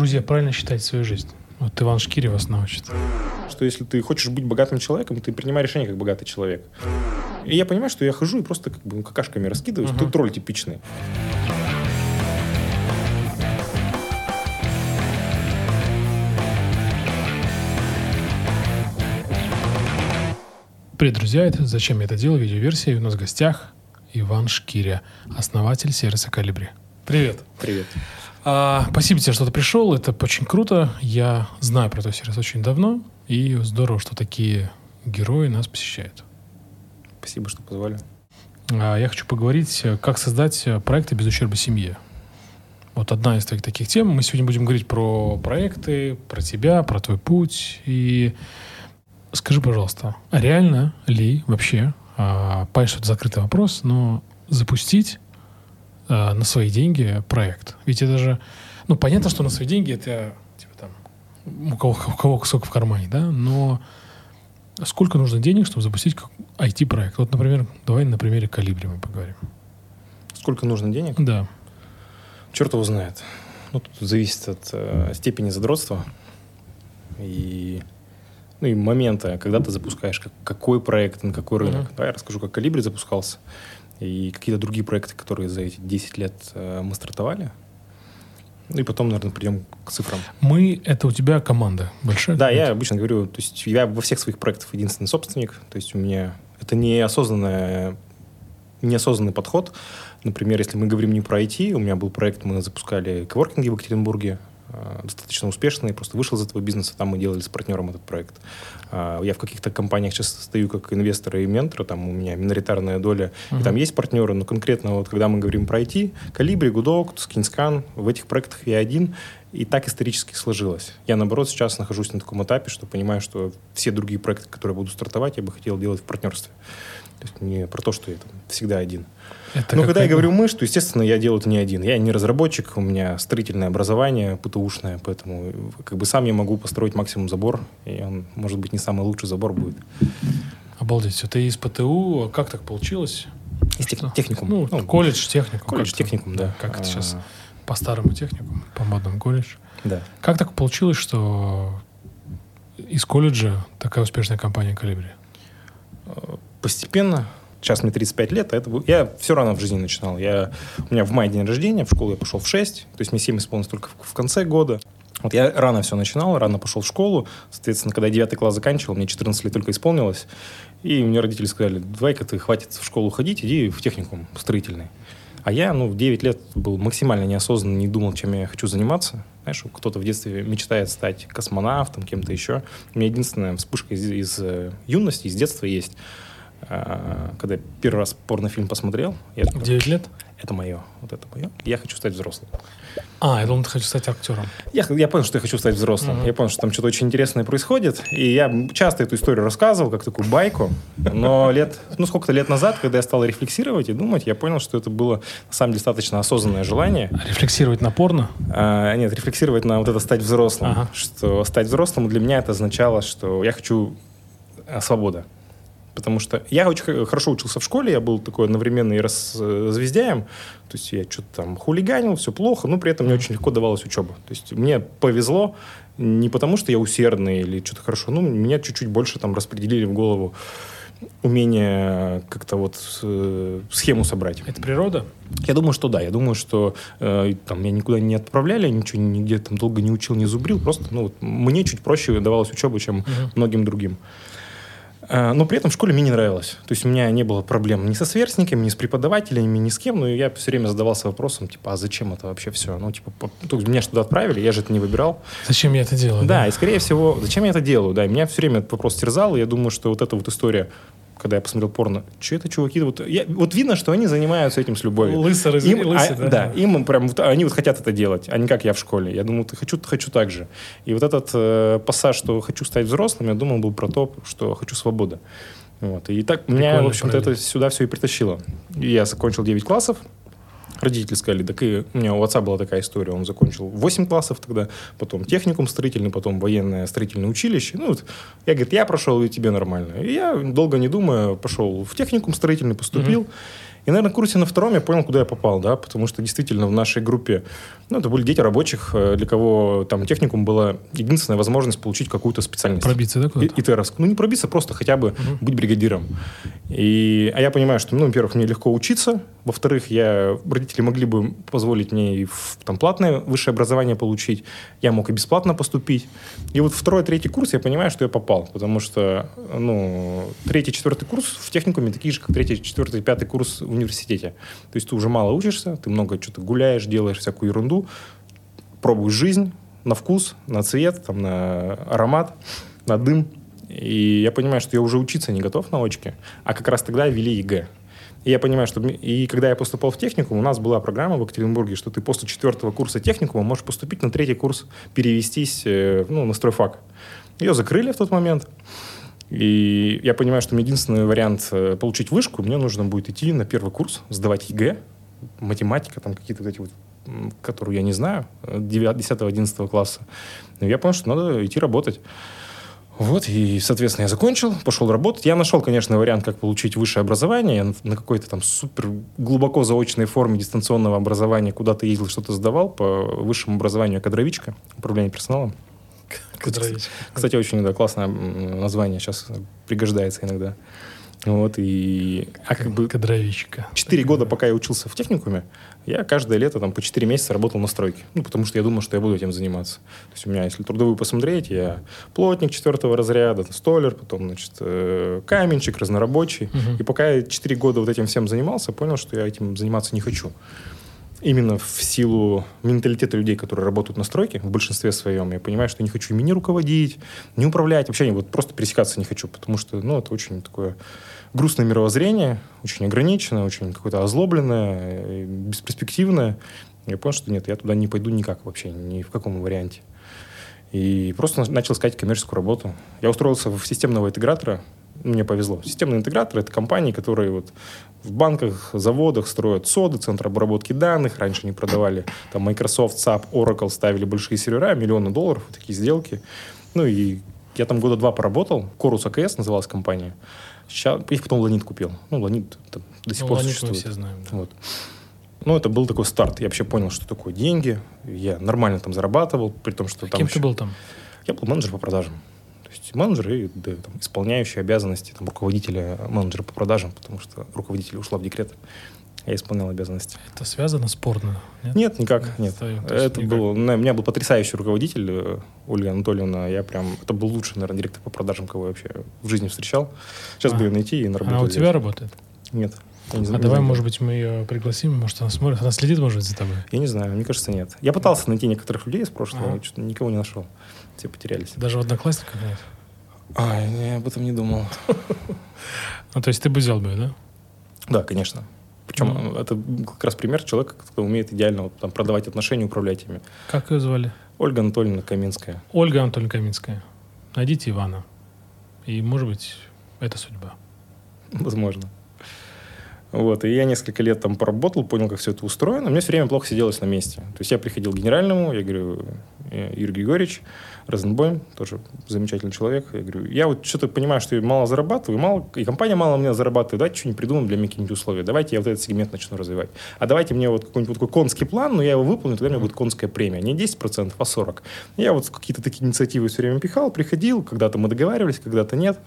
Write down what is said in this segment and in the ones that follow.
друзья, правильно считать свою жизнь? Вот Иван Шкири вас научит. Что если ты хочешь быть богатым человеком, ты принимай решение как богатый человек. И я понимаю, что я хожу и просто как бы какашками раскидываюсь. Ты тролль типичный. Привет, друзья, это «Зачем я это делал?» видеоверсия. И у нас в гостях Иван Шкиря, основатель сервиса «Калибри». Привет. Привет. А, спасибо тебе, что ты пришел. Это очень круто. Я знаю про твой сервис очень давно. И здорово, что такие герои нас посещают. Спасибо, что позвали. А, я хочу поговорить, как создать проекты без ущерба семье. Вот одна из твоих таких тем. Мы сегодня будем говорить про проекты, про тебя, про твой путь. И Скажи, пожалуйста, а реально ли вообще, а, понятно, что это закрытый вопрос, но запустить а, на свои деньги проект? Ведь это же, ну, понятно, что на свои деньги это, типа там, у кого, у кого сколько в кармане, да, но сколько нужно денег, чтобы запустить IT-проект? Вот, например, давай на примере Калибри мы поговорим. Сколько нужно денег? Да. Черт его знает. Ну, тут зависит от э, степени задротства. И ну и момента, когда ты запускаешь, как, какой проект, на какой рынок. Uh-huh. Да, я расскажу, как Калибри запускался и какие-то другие проекты, которые за эти 10 лет э, мы стартовали. И потом, наверное, придем к цифрам. Мы — это у тебя команда большая? Да, я обычно говорю, то есть я во всех своих проектах единственный собственник, то есть у меня это неосознанное, неосознанный подход. Например, если мы говорим не про IT, у меня был проект, мы запускали коворкинги в Екатеринбурге, достаточно успешный, просто вышел из этого бизнеса, там мы делали с партнером этот проект. А, я в каких-то компаниях сейчас стою как инвестор и ментор, там у меня миноритарная доля, uh-huh. и там есть партнеры, но конкретно вот когда мы говорим про IT, Калибри, Гудок, Скинскан, в этих проектах я один, и так исторически сложилось. Я, наоборот, сейчас нахожусь на таком этапе, что понимаю, что все другие проекты, которые буду стартовать, я бы хотел делать в партнерстве. То есть не про то, что я там всегда один. Это Но когда я говорю мы, что, естественно, я делаю это не один. Я не разработчик, у меня строительное образование ПТУшное, поэтому как бы сам я могу построить максимум забор, и он, может быть, не самый лучший забор будет. Обалдеть. Это из ПТУ. А как так получилось? Из тех, техникум. Ну, ну, колледж, техникум. Колледж, техникум, да. Как это сейчас по старому техникуму, по модному колледж. Да. Как так получилось, что из колледжа такая успешная компания «Калибри»? Постепенно Сейчас мне 35 лет, а это я все рано в жизни начинал. Я, у меня в мае день рождения, в школу я пошел в 6, то есть мне 7 исполнилось только в, в конце года. Вот я рано все начинал, рано пошел в школу. Соответственно, когда я 9 класс заканчивал, мне 14 лет только исполнилось. И мне родители сказали, давай-ка ты хватит в школу ходить, иди в техникум строительный. А я, ну, в 9 лет был максимально неосознанно, не думал, чем я хочу заниматься. Знаешь, кто-то в детстве мечтает стать космонавтом, кем-то еще. У меня единственная вспышка из, из э, юности, из детства есть – когда я первый раз порнофильм посмотрел. Я такой, 9 лет? Это мое, вот это мое. Я хочу стать взрослым. А, я думал, ты хочешь стать актером. Я, я понял, что я хочу стать взрослым. Uh-huh. Я понял, что там что-то очень интересное происходит. И я часто эту историю рассказывал, как такую байку. Но лет, ну, сколько-то лет назад, когда я стал рефлексировать и думать, я понял, что это было, на самом деле, достаточно осознанное желание. А рефлексировать на порно? А, нет, рефлексировать на вот это стать взрослым. Ага. Что стать взрослым для меня это означало, что я хочу а, свобода. Потому что я очень хорошо учился в школе, я был такой одновременно и раззвездяем. То есть я что-то там хулиганил, все плохо, но при этом мне очень легко давалась учеба. То есть мне повезло не потому, что я усердный или что-то хорошо, ну, меня чуть-чуть больше там распределили в голову умение как-то вот э, схему собрать. Это природа? Я думаю, что да. Я думаю, что э, там меня никуда не отправляли, ничего нигде там долго не учил, не зубрил. Просто ну, вот, мне чуть проще давалась учеба, чем угу. многим другим. Э, но при этом в школе мне не нравилось. То есть у меня не было проблем ни со сверстниками, ни с преподавателями, ни с кем. Но я все время задавался вопросом, типа, а зачем это вообще все? Ну, типа, меня что-то отправили, я же это не выбирал. Зачем я это делаю? Да, да, и скорее всего, зачем я это делаю? Да, и меня все время этот вопрос терзал, и я думаю, что вот эта вот история когда я посмотрел порно, что это чуваки, вот, я, вот видно, что они занимаются этим с любовью. Раз... им, лысо, а, да? Да, им прям, вот, они вот хотят это делать, а не как я в школе. Я думал, хочу, хочу так же. И вот этот э, пассаж, что хочу стать взрослым, я думал, был про то, что хочу свободы. Вот. И так Прикольно, меня, в общем-то, это сюда все и притащило. И я закончил 9 классов. Родители сказали, так и у меня у отца была такая история, он закончил 8 классов тогда, потом техникум строительный, потом военное строительное училище. Ну, вот, я, говорит, я прошел, и тебе нормально. И я, долго не думая, пошел в техникум строительный, поступил. Угу. И, наверное, в курсе на втором я понял, куда я попал, да, потому что действительно в нашей группе, ну, это были дети рабочих, э, для кого там техникум была единственная возможность получить какую-то специальность. Пробиться, да, И, куда-то? ИТРовскую. Ну, не пробиться, просто хотя бы быть бригадиром. И, а я понимаю, что, ну, во-первых, мне легко учиться, во-вторых, я, родители могли бы позволить мне и в, там, платное высшее образование получить, я мог и бесплатно поступить. И вот второй, третий курс я понимаю, что я попал, потому что, ну, третий, четвертый курс в техникуме такие же, как третий, четвертый, пятый курс в университете. То есть ты уже мало учишься, ты много что-то гуляешь, делаешь всякую ерунду, пробуешь жизнь на вкус, на цвет, там, на аромат, на дым. И я понимаю, что я уже учиться не готов на очке, а как раз тогда ввели ЕГЭ. И я понимаю, что... И когда я поступал в техникум, у нас была программа в Екатеринбурге, что ты после четвертого курса техникума можешь поступить на третий курс, перевестись э, ну, на стройфак. Ее закрыли в тот момент. И я понимаю, что единственный вариант э, получить вышку, мне нужно будет идти на первый курс, сдавать ЕГЭ, математика, там какие-то вот эти вот, которую я не знаю, 10-11 класса. Но я понял, что надо идти работать. Вот, и, соответственно, я закончил, пошел работать. Я нашел, конечно, вариант, как получить высшее образование. Я на- какой-то там супер глубоко заочной форме дистанционного образования куда-то ездил, что-то сдавал по высшему образованию кадровичка, управление персоналом. Кадрович. Кстати, очень да, классное название, сейчас пригождается иногда. Вот, и... А как бы Кадровичка. четыре года, пока я учился в техникуме, я каждое лето там по четыре месяца работал на стройке. Ну, потому что я думал, что я буду этим заниматься. То есть у меня, если трудовую посмотреть, я плотник четвертого разряда, столер, потом, значит, э, каменщик, разнорабочий. Мгм. И пока я четыре года вот этим всем занимался, понял, что я этим заниматься не хочу. Именно в силу менталитета людей, которые работают на стройке, в большинстве своем, я понимаю, что не хочу ими не руководить, не управлять, вообще вот просто пересекаться не хочу, потому что, ну, это очень такое грустное мировоззрение, очень ограниченное, очень какое-то озлобленное, э, бесперспективное. Я понял, что нет, я туда не пойду никак вообще, ни в каком варианте. И просто на- начал искать коммерческую работу. Я устроился в системного интегратора. Мне повезло. Системный интегратор – это компании, которые вот в банках, заводах строят соды, центр обработки данных. Раньше они продавали там Microsoft, SAP, Oracle, ставили большие сервера, миллионы долларов, такие сделки. Ну и я там года два поработал. Корус АКС называлась компания. Сейчас, их потом Ланит купил. Ну, Ланит там до сих Ну, пор Ланит мы существует. все знаем. да. Вот. Ну, это был такой старт. Я вообще понял, что такое деньги. Я нормально там зарабатывал, при том, что там Кем еще- ты был там? Я был менеджер по продажам. То есть менеджер и да, там, исполняющий обязанности там, руководителя менеджера по продажам, потому что руководитель ушла в декрет. Я исполнял обязанности. Это связано спорно? Нет? Нет, никак, нет. Есть Это никак. был, на- у меня был потрясающий руководитель э, Ольга Анатольевна. Я прям, это был лучший, наверное, директор по продажам, кого я вообще в жизни встречал. Сейчас А. бы ее найти и на работу Она у тебя работает? Нет. Я не А знаю, не давай, знаю. может быть, мы ее пригласим, может, она смотрит, она следит, может быть, за тобой. Я не знаю, мне кажется, нет. Я пытался найти некоторых людей из прошлого, но что-то никого не нашел. Все потерялись. Даже в одноклассниках нет. Ай, я об этом не думал. Ну, то есть ты бы взял бы, да? Да, конечно. Причем э, это как раз пример человека, кто умеет идеально вот, там, продавать отношения, управлять ими. Как ее звали? Ольга Анатольевна Каминская. Ольга Анатольевна Каминская. Найдите Ивана. И, может быть, это судьба. Возможно. Вот, и я несколько лет там поработал, понял, как все это устроено. Мне все время плохо сиделось на месте. То есть я приходил к генеральному, я говорю, «Э, Юрий Григорьевич, Розенбойм, тоже замечательный человек. Я говорю, я вот что-то понимаю, что я мало зарабатываю, мало, и компания мало мне зарабатывает, давайте что-нибудь придумаем для меня какие-нибудь условия. Давайте я вот этот сегмент начну развивать. А давайте мне вот какой-нибудь вот такой конский план, но я его выполню, тогда у меня будет конская премия. Не 10%, а 40%. Я вот какие-то такие инициативы все время пихал, приходил, когда-то мы договаривались, когда-то нет.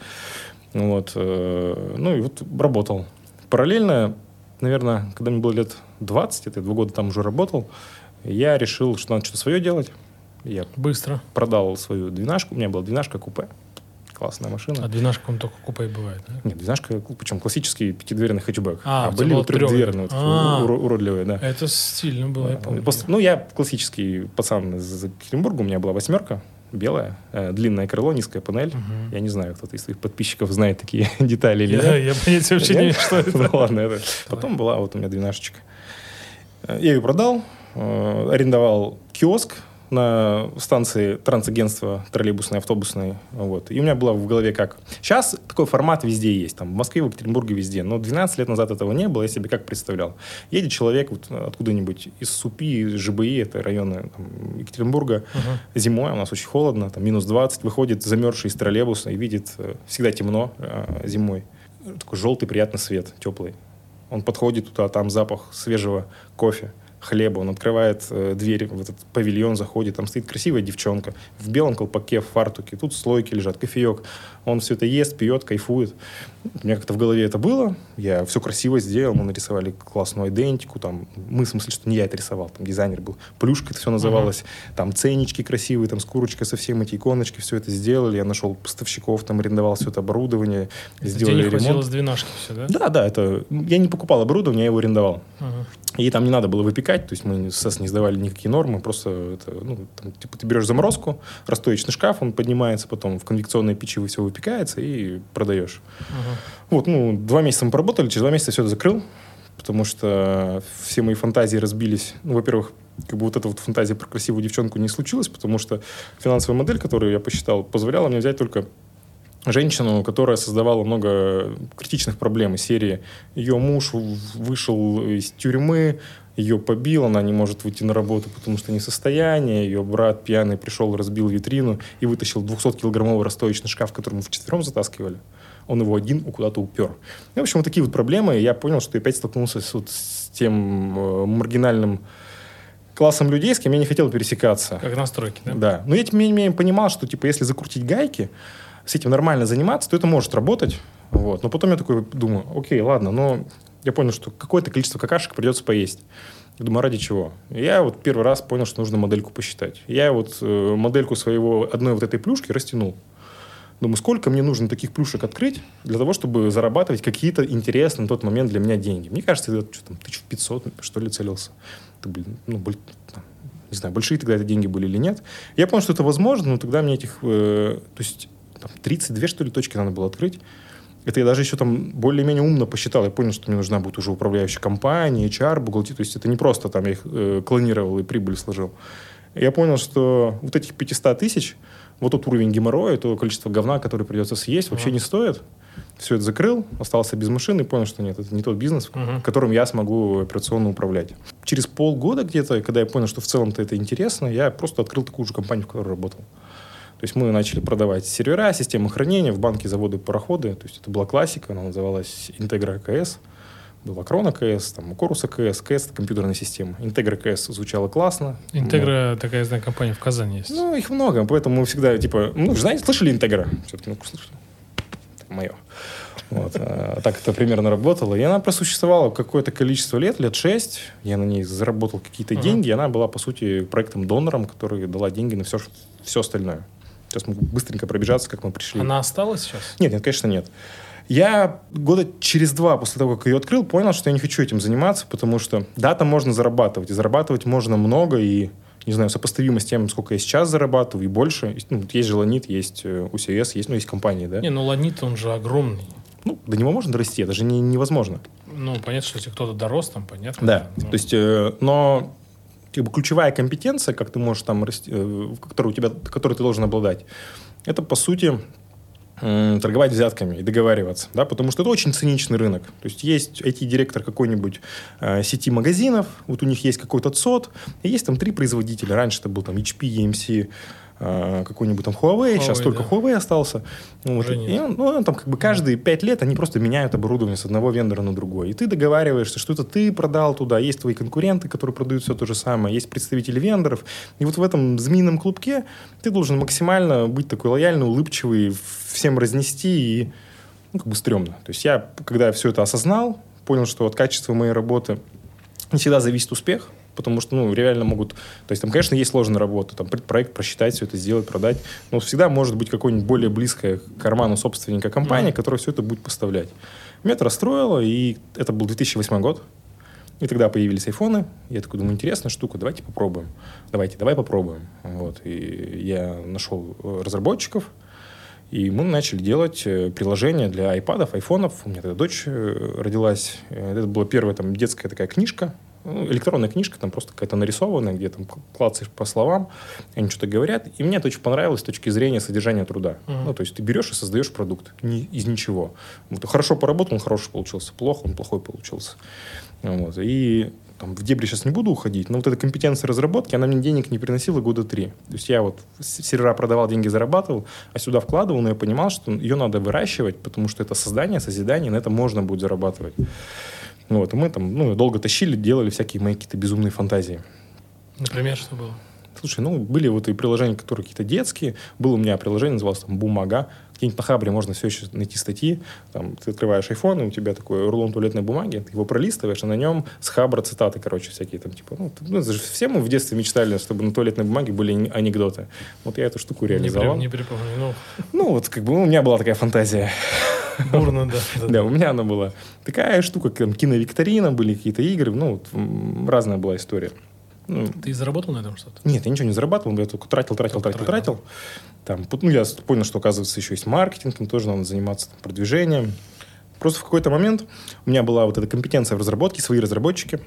Вот, э, ну и вот работал. Параллельно, наверное, когда мне было лет 20, это я два года там уже работал, я решил, что надо что-то свое делать. Я Быстро. продал свою двенашку. У меня была двенашка купе. Классная машина. А двенашка, он только купе бывает, да? Нет, двенашка, причем классический пятидверный хэтчбэк. А, А, были был вот трехдверные, вот. А. уро- уродливые, да. Это стильно было, я помню. Просто- ну, я классический пацан из Екатеринбурга. У меня была восьмерка, белая, э, длинное крыло, низкая панель. Мгм. Я не знаю, кто-то из твоих подписчиков знает такие детали или нет. я понятия вообще не имею, что это. Ну ладно, это. Потом была вот у меня двенашечка. Э, Я ее продал, э, арендовал киоск на станции трансагентства троллейбусной, автобусной. Вот. И у меня было в голове как... Сейчас такой формат везде есть. Там, в Москве, в Екатеринбурге, везде. Но 12 лет назад этого не было. Я себе как представлял. Едет человек вот откуда-нибудь из Супи, из ЖБИ, это районы там, Екатеринбурга, Ага. зимой, у нас очень холодно, там минус 20, выходит замерзший из троллейбуса и видит, э, всегда темно э, зимой, такой желтый приятный свет, теплый. Он подходит туда, там запах свежего кофе хлеба, он открывает э, дверь в этот павильон, заходит, там стоит красивая девчонка в белом колпаке, в фартуке, тут слойки лежат, кофеек. Он все это ест, пьет, кайфует. У меня как-то в голове это было, я все красиво сделал, мы нарисовали классную идентику, там, мы, в смысле, что не я это рисовал, там дизайнер был, плюшка это все называлось, uh-huh. там ценнички красивые, там с курочкой совсем эти иконочки, все это сделали, я нашел поставщиков, там арендовал все это оборудование, это сделали денег ремонт. с двенашки все, да? Да, да, это, я не покупал оборудование, я его арендовал. Uh-huh. И там не надо было выпекать, то есть мы, СЭС не сдавали никакие нормы, просто это, ну, там, типа, ты берешь заморозку, расстоечный шкаф, он поднимается, потом в конвекционной печи все выпекается и продаешь. Uh-huh. Вот, ну, два месяца мы поработали, через два месяца все это закрыл, потому что все мои фантазии разбились. Ну, во-первых, как бы вот эта вот фантазия про красивую девчонку не случилась, потому что финансовая модель, которую я посчитал, позволяла мне взять только женщину, которая создавала много критичных проблем из серии. Ее муж вышел из тюрьмы, ее побил, она не может выйти на работу, потому что не состояние. Ее брат пьяный пришел, разбил витрину и вытащил 200-килограммовый расстоечный шкаф, который мы вчетвером затаскивали. Он его один куда-то упер. И, в общем, вот такие вот проблемы. Я понял, что я опять столкнулся с, вот, с тем э, маргинальным классом людей, с кем я не хотел пересекаться. Как настройки, да? Да. Но я, тем не менее, понимал, что, типа, если закрутить гайки, с этим нормально заниматься, то это может работать. Вот. Но потом я такой думаю, окей, ладно, но я понял, что какое-то количество какашек придется поесть. Думаю, а ради чего? Я вот первый раз понял, что нужно модельку посчитать. Я вот э, модельку своего одной вот этой плюшки растянул. Думаю, сколько мне нужно таких плюшек открыть для того, чтобы зарабатывать какие-то интересные на тот момент для меня деньги. Мне кажется, это что там, 1500, что ли, целился. Это, блин, ну, не знаю, большие тогда это деньги были или нет. Я понял, что это возможно, но тогда мне этих... Э, то есть там 32, что ли, точки надо было открыть. Это я даже еще там более-менее умно посчитал. Я понял, что мне нужна будет уже управляющая компания, HR, бухгалтерия. То есть это не просто там я их э, клонировал и прибыль сложил. Я понял, что вот этих 500 тысяч, вот тот уровень геморроя, то количество говна, которое придется съесть, вообще не стоит. Все это закрыл, остался без машины и понял, что нет, это не тот бизнес, uh-huh. которым я смогу операционно управлять. Через полгода где-то, когда я понял, что в целом-то это интересно, я просто открыл такую же компанию, в которой работал. То есть мы начали продавать сервера, системы хранения в банке, заводы, пароходы. То есть это была классика, она называлась Integra КС. Была Крона КС, там, Корус КС, КС — это компьютерная система. Интегра КС звучало классно. Интегра, мы... такая, знаю, компания в Казани есть. Ну, их много, поэтому мы всегда, типа, ну, знаете, слышали Интегра? Все-таки, ну, слышали. Это мое. Вот. А, так это примерно работало. И она просуществовала какое-то количество лет, лет шесть. Я на ней заработал какие-то uh-huh. деньги. И она была, по сути, проектом-донором, который дала деньги на все, все остальное. Сейчас мы быстренько пробежаться, как мы пришли. Она осталась сейчас? Нет, нет, конечно, нет. Я года через два после того, как ее открыл, понял, что я не хочу этим заниматься, потому что, да, там можно зарабатывать, и зарабатывать можно много, и, не знаю, сопоставимо с тем, сколько я сейчас зарабатываю, и больше. Ну, есть же Ланит, есть UCS, э, есть, ну, есть компании, да? Не, ну Ланит, он же огромный. Ну, до него можно дорасти, это же не, невозможно. Ну, понятно, что если кто-то дорос, там, понятно. Да, но... то есть, э, но как бы ключевая компетенция, как ты можешь там расти, э, которую у тебя, которой ты должен обладать, это по сути торговать взятками и договариваться, да, потому что это очень циничный рынок. То есть есть IT-директор какой-нибудь э, сети магазинов, вот у них есть какой-то ЦОД, и есть там три производителя. Раньше это был там HP, EMC, Э, какой-нибудь там Huawei, Huawei сейчас только да. Huawei остался. Ну, вот, и он, ну, там как бы каждые пять лет они просто меняют оборудование с одного вендора на другой. И ты договариваешься, что это ты продал туда, есть твои конкуренты, которые продают все то же самое, есть представители вендоров. И вот в этом змеином клубке ты должен максимально быть такой лояльный, улыбчивый, всем разнести и ну, как бы стрёмно. То есть я, когда все это осознал, понял, что от качества моей работы не всегда зависит успех – потому что, ну, реально могут... То есть там, конечно, есть сложная работа, там, предпроект просчитать все это, сделать, продать, но всегда может быть какой-нибудь более близкая к карману собственника компания, mm-hmm. которая все это будет поставлять. Меня это расстроило, и это был 2008 год, и тогда появились айфоны. Я такой думаю, интересная штука, давайте попробуем. Давайте, давай попробуем. Вот. И я нашел разработчиков, и мы начали делать э, приложения для айпадов, айфонов. У меня тогда дочь э, родилась. Это была первая там детская такая книжка ну, электронная книжка, там просто какая-то нарисованная, где там клацаешь по словам, они что-то говорят. И мне это очень понравилось с точки зрения содержания труда. Uh-huh. Ну, то есть ты берешь и создаешь продукт ни, из ничего. Вот, хорошо поработал, он хороший получился. Плохо, он плохой получился. Вот. И там, в дебри сейчас не буду уходить, но вот эта компетенция разработки, она мне денег не приносила года три. То есть я вот сервера продавал, деньги зарабатывал, а сюда вкладывал, но я понимал, что ее надо выращивать, потому что это создание, созидание, на это можно будет зарабатывать. Вот, и мы там ну, долго тащили, делали всякие мои какие-то безумные фантазии. Например, что было? Слушай, ну, были вот и приложения, которые какие-то детские. Было у меня приложение, называлось там «Бумага». Где-нибудь на Хабре можно все еще найти статьи. Там ты открываешь iPhone, и у тебя такой рулон туалетной бумаги, ты его пролистываешь, а на нем с Хабра цитаты, короче, всякие там, типа, ну, ну это же все мы в детстве мечтали, чтобы на туалетной бумаге были анекдоты. Вот я эту штуку реализовал. Не, при, не припомню, ну... Ну, вот как бы у меня была такая фантазия. Бурно, да. Да, у меня она была. Такая штука, там киновикторина, были какие-то игры, ну, разная была история. Ну, Ты заработал на этом что-то? Нет, я ничего не зарабатывал, я только тратил, тратил, тратил, тратил. Там, ну, я понял, что, оказывается, еще есть маркетингом, тоже надо заниматься там, продвижением. Просто в какой-то момент у меня была вот эта компетенция в разработке, свои разработчики,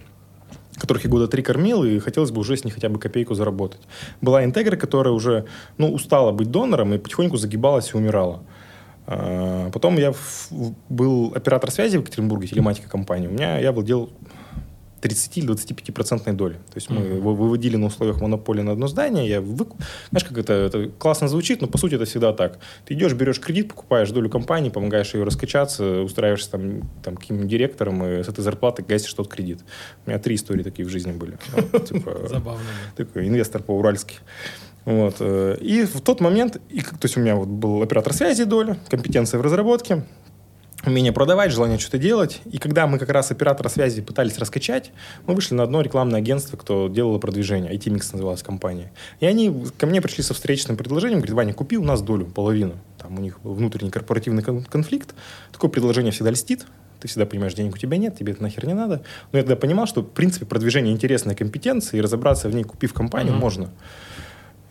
которых я года три кормил, и хотелось бы уже с них хотя бы копейку заработать. Была интегра, которая уже ну, устала быть донором и потихоньку загибалась и умирала. А, потом я был оператор связи в Екатеринбурге, телематика компании. У меня я владел 30 или 25 процентной доли. То есть мы mm-hmm. выводили на условиях монополии на одно здание. Я вы... Знаешь, как это, это классно звучит, но по сути это всегда так. Ты идешь, берешь кредит, покупаешь долю компании, помогаешь ее раскачаться, устраиваешься там, там каким-нибудь директором, и с этой зарплаты гасишь тот кредит. У меня три истории такие в жизни были. Типа, Забавно. Такой инвестор по-уральски. Вот. Э, и в тот момент, и, то есть у меня вот был оператор связи доля, компетенция в разработке, умение продавать, желание что-то делать. И когда мы как раз оператора связи пытались раскачать, мы вышли на одно рекламное агентство, кто делало продвижение. IT-Mix называлась компания. И они ко мне пришли со встречным предложением, говорят, Ваня, купи у нас долю, половину. Там у них был внутренний корпоративный конфликт. Такое предложение всегда льстит. Ты всегда понимаешь, денег у тебя нет, тебе это нахер не надо. Но я тогда понимал, что, в принципе, продвижение интересной компетенции, и разобраться в ней, купив компанию, mm-hmm. можно.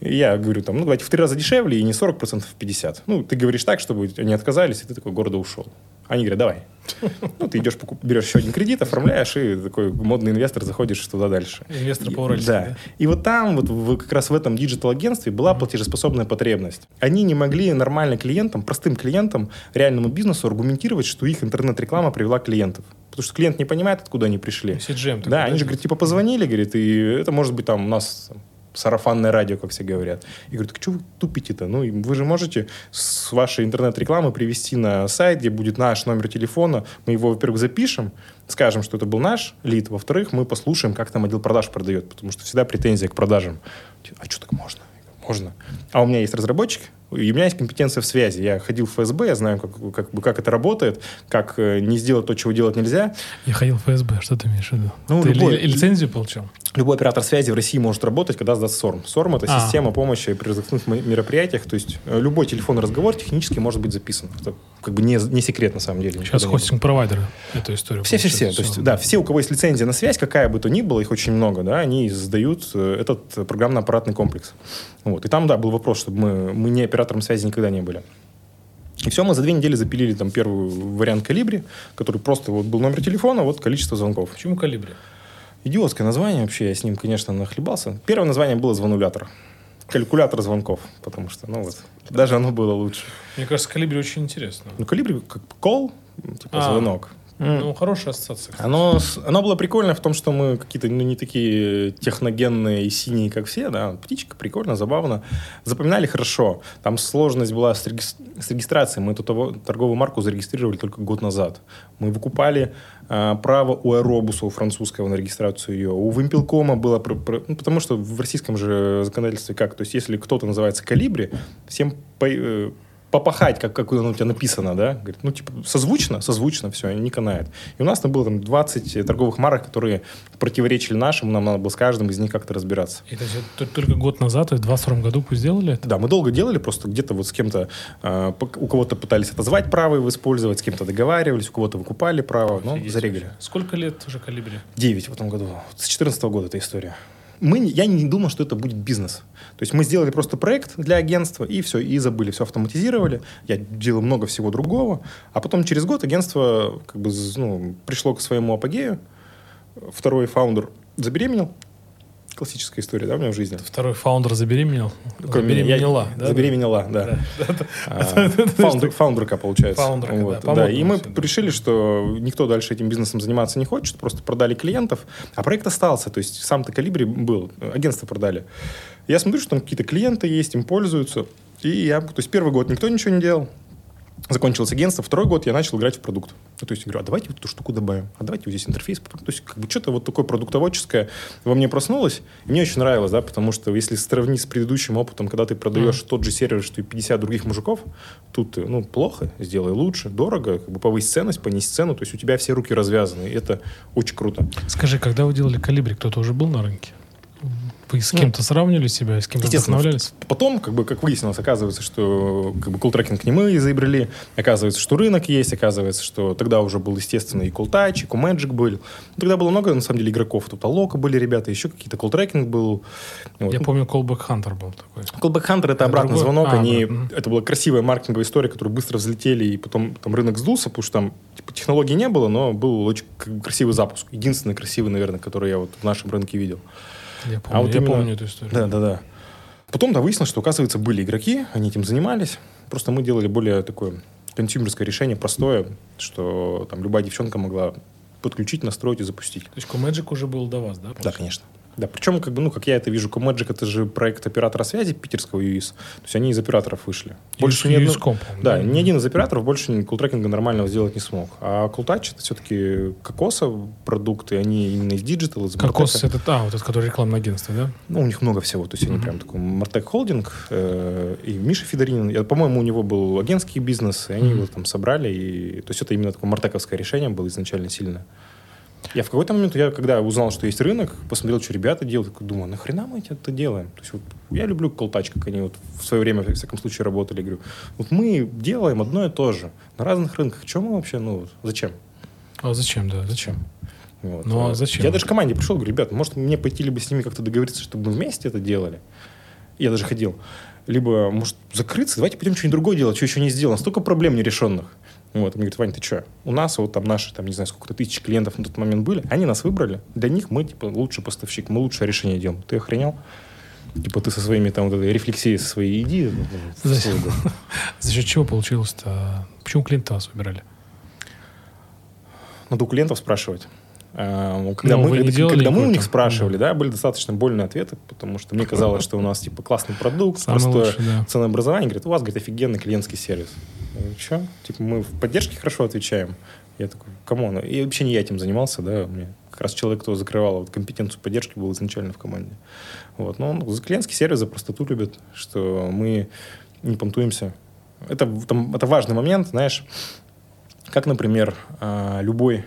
И я говорю, там, ну, давайте в три раза дешевле, и не 40%, а 50%. Ну, ты говоришь так, чтобы они отказались, и ты такой гордо ушел. Они говорят, давай. Ну, ты идешь, покуп, берешь еще один кредит, оформляешь, и такой модный инвестор заходишь туда дальше. Инвестор по да. да. И вот там, вот в, как раз в этом диджитал-агентстве была mm-hmm. платежеспособная потребность. Они не могли нормально клиентам, простым клиентам, реальному бизнесу аргументировать, что их интернет-реклама привела клиентов. Потому что клиент не понимает, откуда они пришли. CGM, да, они же, говорят, типа, позвонили, говорит, и это может быть там у нас сарафанное радио, как все говорят. И говорю, так что вы тупите-то? Ну, вы же можете с вашей интернет-рекламы привести на сайт, где будет наш номер телефона. Мы его, во-первых, запишем, скажем, что это был наш лид. Во-вторых, мы послушаем, как там отдел продаж продает, потому что всегда претензия к продажам. А что так можно? Можно. А у меня есть разработчик, у меня есть компетенция в связи. Я ходил в ФСБ, я знаю, как, как, как это работает, как э, не сделать то, чего делать нельзя. Я ходил в ФСБ, что ты имеешь в виду? Ну, ты любой, ли, лицензию получил? Любой оператор связи в России может работать, когда сдаст СОРМ. СОРМ — это а. система помощи при разыскных мероприятиях, то есть э, любой телефонный разговор технически может быть записан. Это как бы не, не секрет на самом деле. Сейчас хостинг-провайдеры эту историю Все-все-все. То есть, да, все, у кого есть лицензия на связь, какая бы то ни была, их очень много, да, они сдают э, этот программно-аппаратный комплекс. Вот. И там, да, был вопрос, чтобы мы, мы не оператором связи никогда не были. И все, мы за две недели запилили там первый вариант калибри, который просто вот был номер телефона, вот количество звонков. Почему калибри? Идиотское название вообще, я с ним, конечно, нахлебался. Первое название было звонулятор. Калькулятор звонков, потому что, ну вот, даже оно было лучше. Мне кажется, калибри очень интересно. Ну, калибри как кол, типа а, звонок. Ну, хорошая ассоциация. Оно, оно было прикольно в том, что мы какие-то ну, не такие техногенные и синие, как все, да. Птичка, прикольно, забавно. Запоминали хорошо. Там сложность была с, реги... с регистрацией. Мы эту торговую марку зарегистрировали только год назад. Мы выкупали э, право у Аэробуса, у французского, на регистрацию ее. У Вимпелкома было... Про, про, ну, потому что в российском же законодательстве как? То есть, если кто-то называется Калибри, всем по, э, попахать, как, как оно у тебя написано, да? Говорит, ну, типа, созвучно, созвучно, все, не канает. И у нас там было там 20 торговых марок, которые противоречили нашим, нам надо было с каждым из них как-то разбираться. И то есть только год назад, то есть в 22 году пусть сделали это? Да, мы долго делали, просто где-то вот с кем-то, э, у кого-то пытались отозвать право его использовать, с кем-то договаривались, у кого-то выкупали право, но зарегали. Сколько лет уже калибре? Девять в этом году. С 14 года эта история мы, я не думал, что это будет бизнес. То есть мы сделали просто проект для агентства, и все, и забыли, все автоматизировали. Я делал много всего другого. А потом через год агентство как бы, ну, пришло к своему апогею. Второй фаундер забеременел, Классическая история, да, у меня в жизни. Второй фаундер забеременел? Кроме забеременела, да? Забеременела, да. А, фаундерка, получается. Фаундерка. Да, и мы решили, что никто дальше этим бизнесом заниматься не хочет, просто продали клиентов, а проект остался, то есть сам-то Калибри был, агентство продали. Я смотрю, что там какие-то клиенты есть, им пользуются, и я, то есть первый год никто ничего не делал, закончилось агентство, второй год я начал играть в продукт. Ну, то есть, говорю, а давайте вот эту штуку добавим, а давайте вот здесь интерфейс. То есть, как бы что-то вот такое продуктоводческое во мне проснулось, и мне очень нравилось, да, потому что если сравнить с предыдущим опытом, когда ты продаешь mm. тот же сервер, что и 50 других мужиков, тут ты, ну, плохо, сделай лучше, дорого, как бы повысь ценность, понизь цену, то есть у тебя все руки развязаны, и это очень круто. Скажи, когда вы делали калибри, кто-то уже был на рынке? Вы с кем-то сравнивали себя, с кем-то вдохновлялись? Потом, как бы, как выяснилось, оказывается, что как бы колл-трекинг не мы изобрели, оказывается, что рынок есть, оказывается, что тогда уже был, естественно, и колл-тач, и Magic был. Тогда было много, на самом деле, игроков. Тут Алока были ребята, еще какие-то колл-трекинг был. Вот. Я помню, Callback Hunter был такой. Callback Hunter — это обратный другой? звонок. А, они, да. Это была красивая маркетинговая история, которую быстро взлетели, и потом там рынок сдулся, потому что там типа, технологий не было, но был очень красивый запуск. Единственный красивый, наверное, который я вот в нашем рынке видел. Я помню, а вот я именно... помню эту историю. Да, да, да. Потом да, выяснилось, что, оказывается, были игроки, они этим занимались. Просто мы делали более такое консюмерское решение, простое, что там любая девчонка могла подключить, настроить и запустить. То есть Comagic уже был до вас, да? Получается? Да, конечно. Да, причем, как бы, ну, как я это вижу, Comagic это же проект оператора связи питерского UIS. То есть они из операторов вышли. Больше ни одно... Да, да, ни один из операторов больше колл-трекинга нормального сделать не смог. А Calltouch это все-таки Kokoc'а продукты, они именно из диджитал, из Kokoc это, а, вот этот, который рекламное агентство, да? Ну, у них много всего. То есть mm-hmm. они прям такой MarTech холдинг э, и Миша Федоринов. Я, по-моему, у него был агентский бизнес, и они mm-hmm. его там собрали. И, то есть это именно такое MarTech овское решение было изначально сильное. Я в какой-то момент, я когда узнал, что есть рынок, посмотрел, что ребята делают, такой, думаю, нахрена мы это делаем? То есть вот, я люблю колтач, как они вот в свое время, во всяком случае, работали. Говорю, вот мы делаем одно и то же на разных рынках. Чем мы вообще, ну, зачем? А зачем, да, зачем? Вот. Ну, а зачем? Я даже команде пришел, говорю, ребят, может, мне пойти либо с ними как-то договориться, чтобы мы вместе это делали? Я даже ходил. Либо, может, закрыться, давайте пойдем что-нибудь другое делать, что еще не сделано. Столько проблем нерешенных. Вот, он говорит, Ваня, ты что? У нас вот там наши, там, не знаю, сколько-то тысяч клиентов на тот момент были, они нас выбрали. Для них мы, типа, лучший поставщик, мы лучшее решение делаем. Ты охренел? Типа ты со своими там вот этой рефлексией, со своей иди. За, За счет чего получилось-то? Почему клиенты вас выбирали? Надо у клиентов спрашивать. А, когда мы, когда мы у них спрашивали, да. да, были достаточно больные ответы, потому что мне казалось, что у нас типа классный продукт, Самый простое лучший, да. ценообразование. Говорят, у вас, говорит, офигенный клиентский сервис. Что? Типа мы в поддержке хорошо отвечаем. Я такой, кому? И вообще не я этим занимался, да, мне как раз человек, кто закрывал вот компетенцию поддержки, был изначально в команде. Вот. Но он клиентский сервис, за простоту любит, что мы не понтуемся. Это, там, это важный момент, знаешь, как, например, а, любой,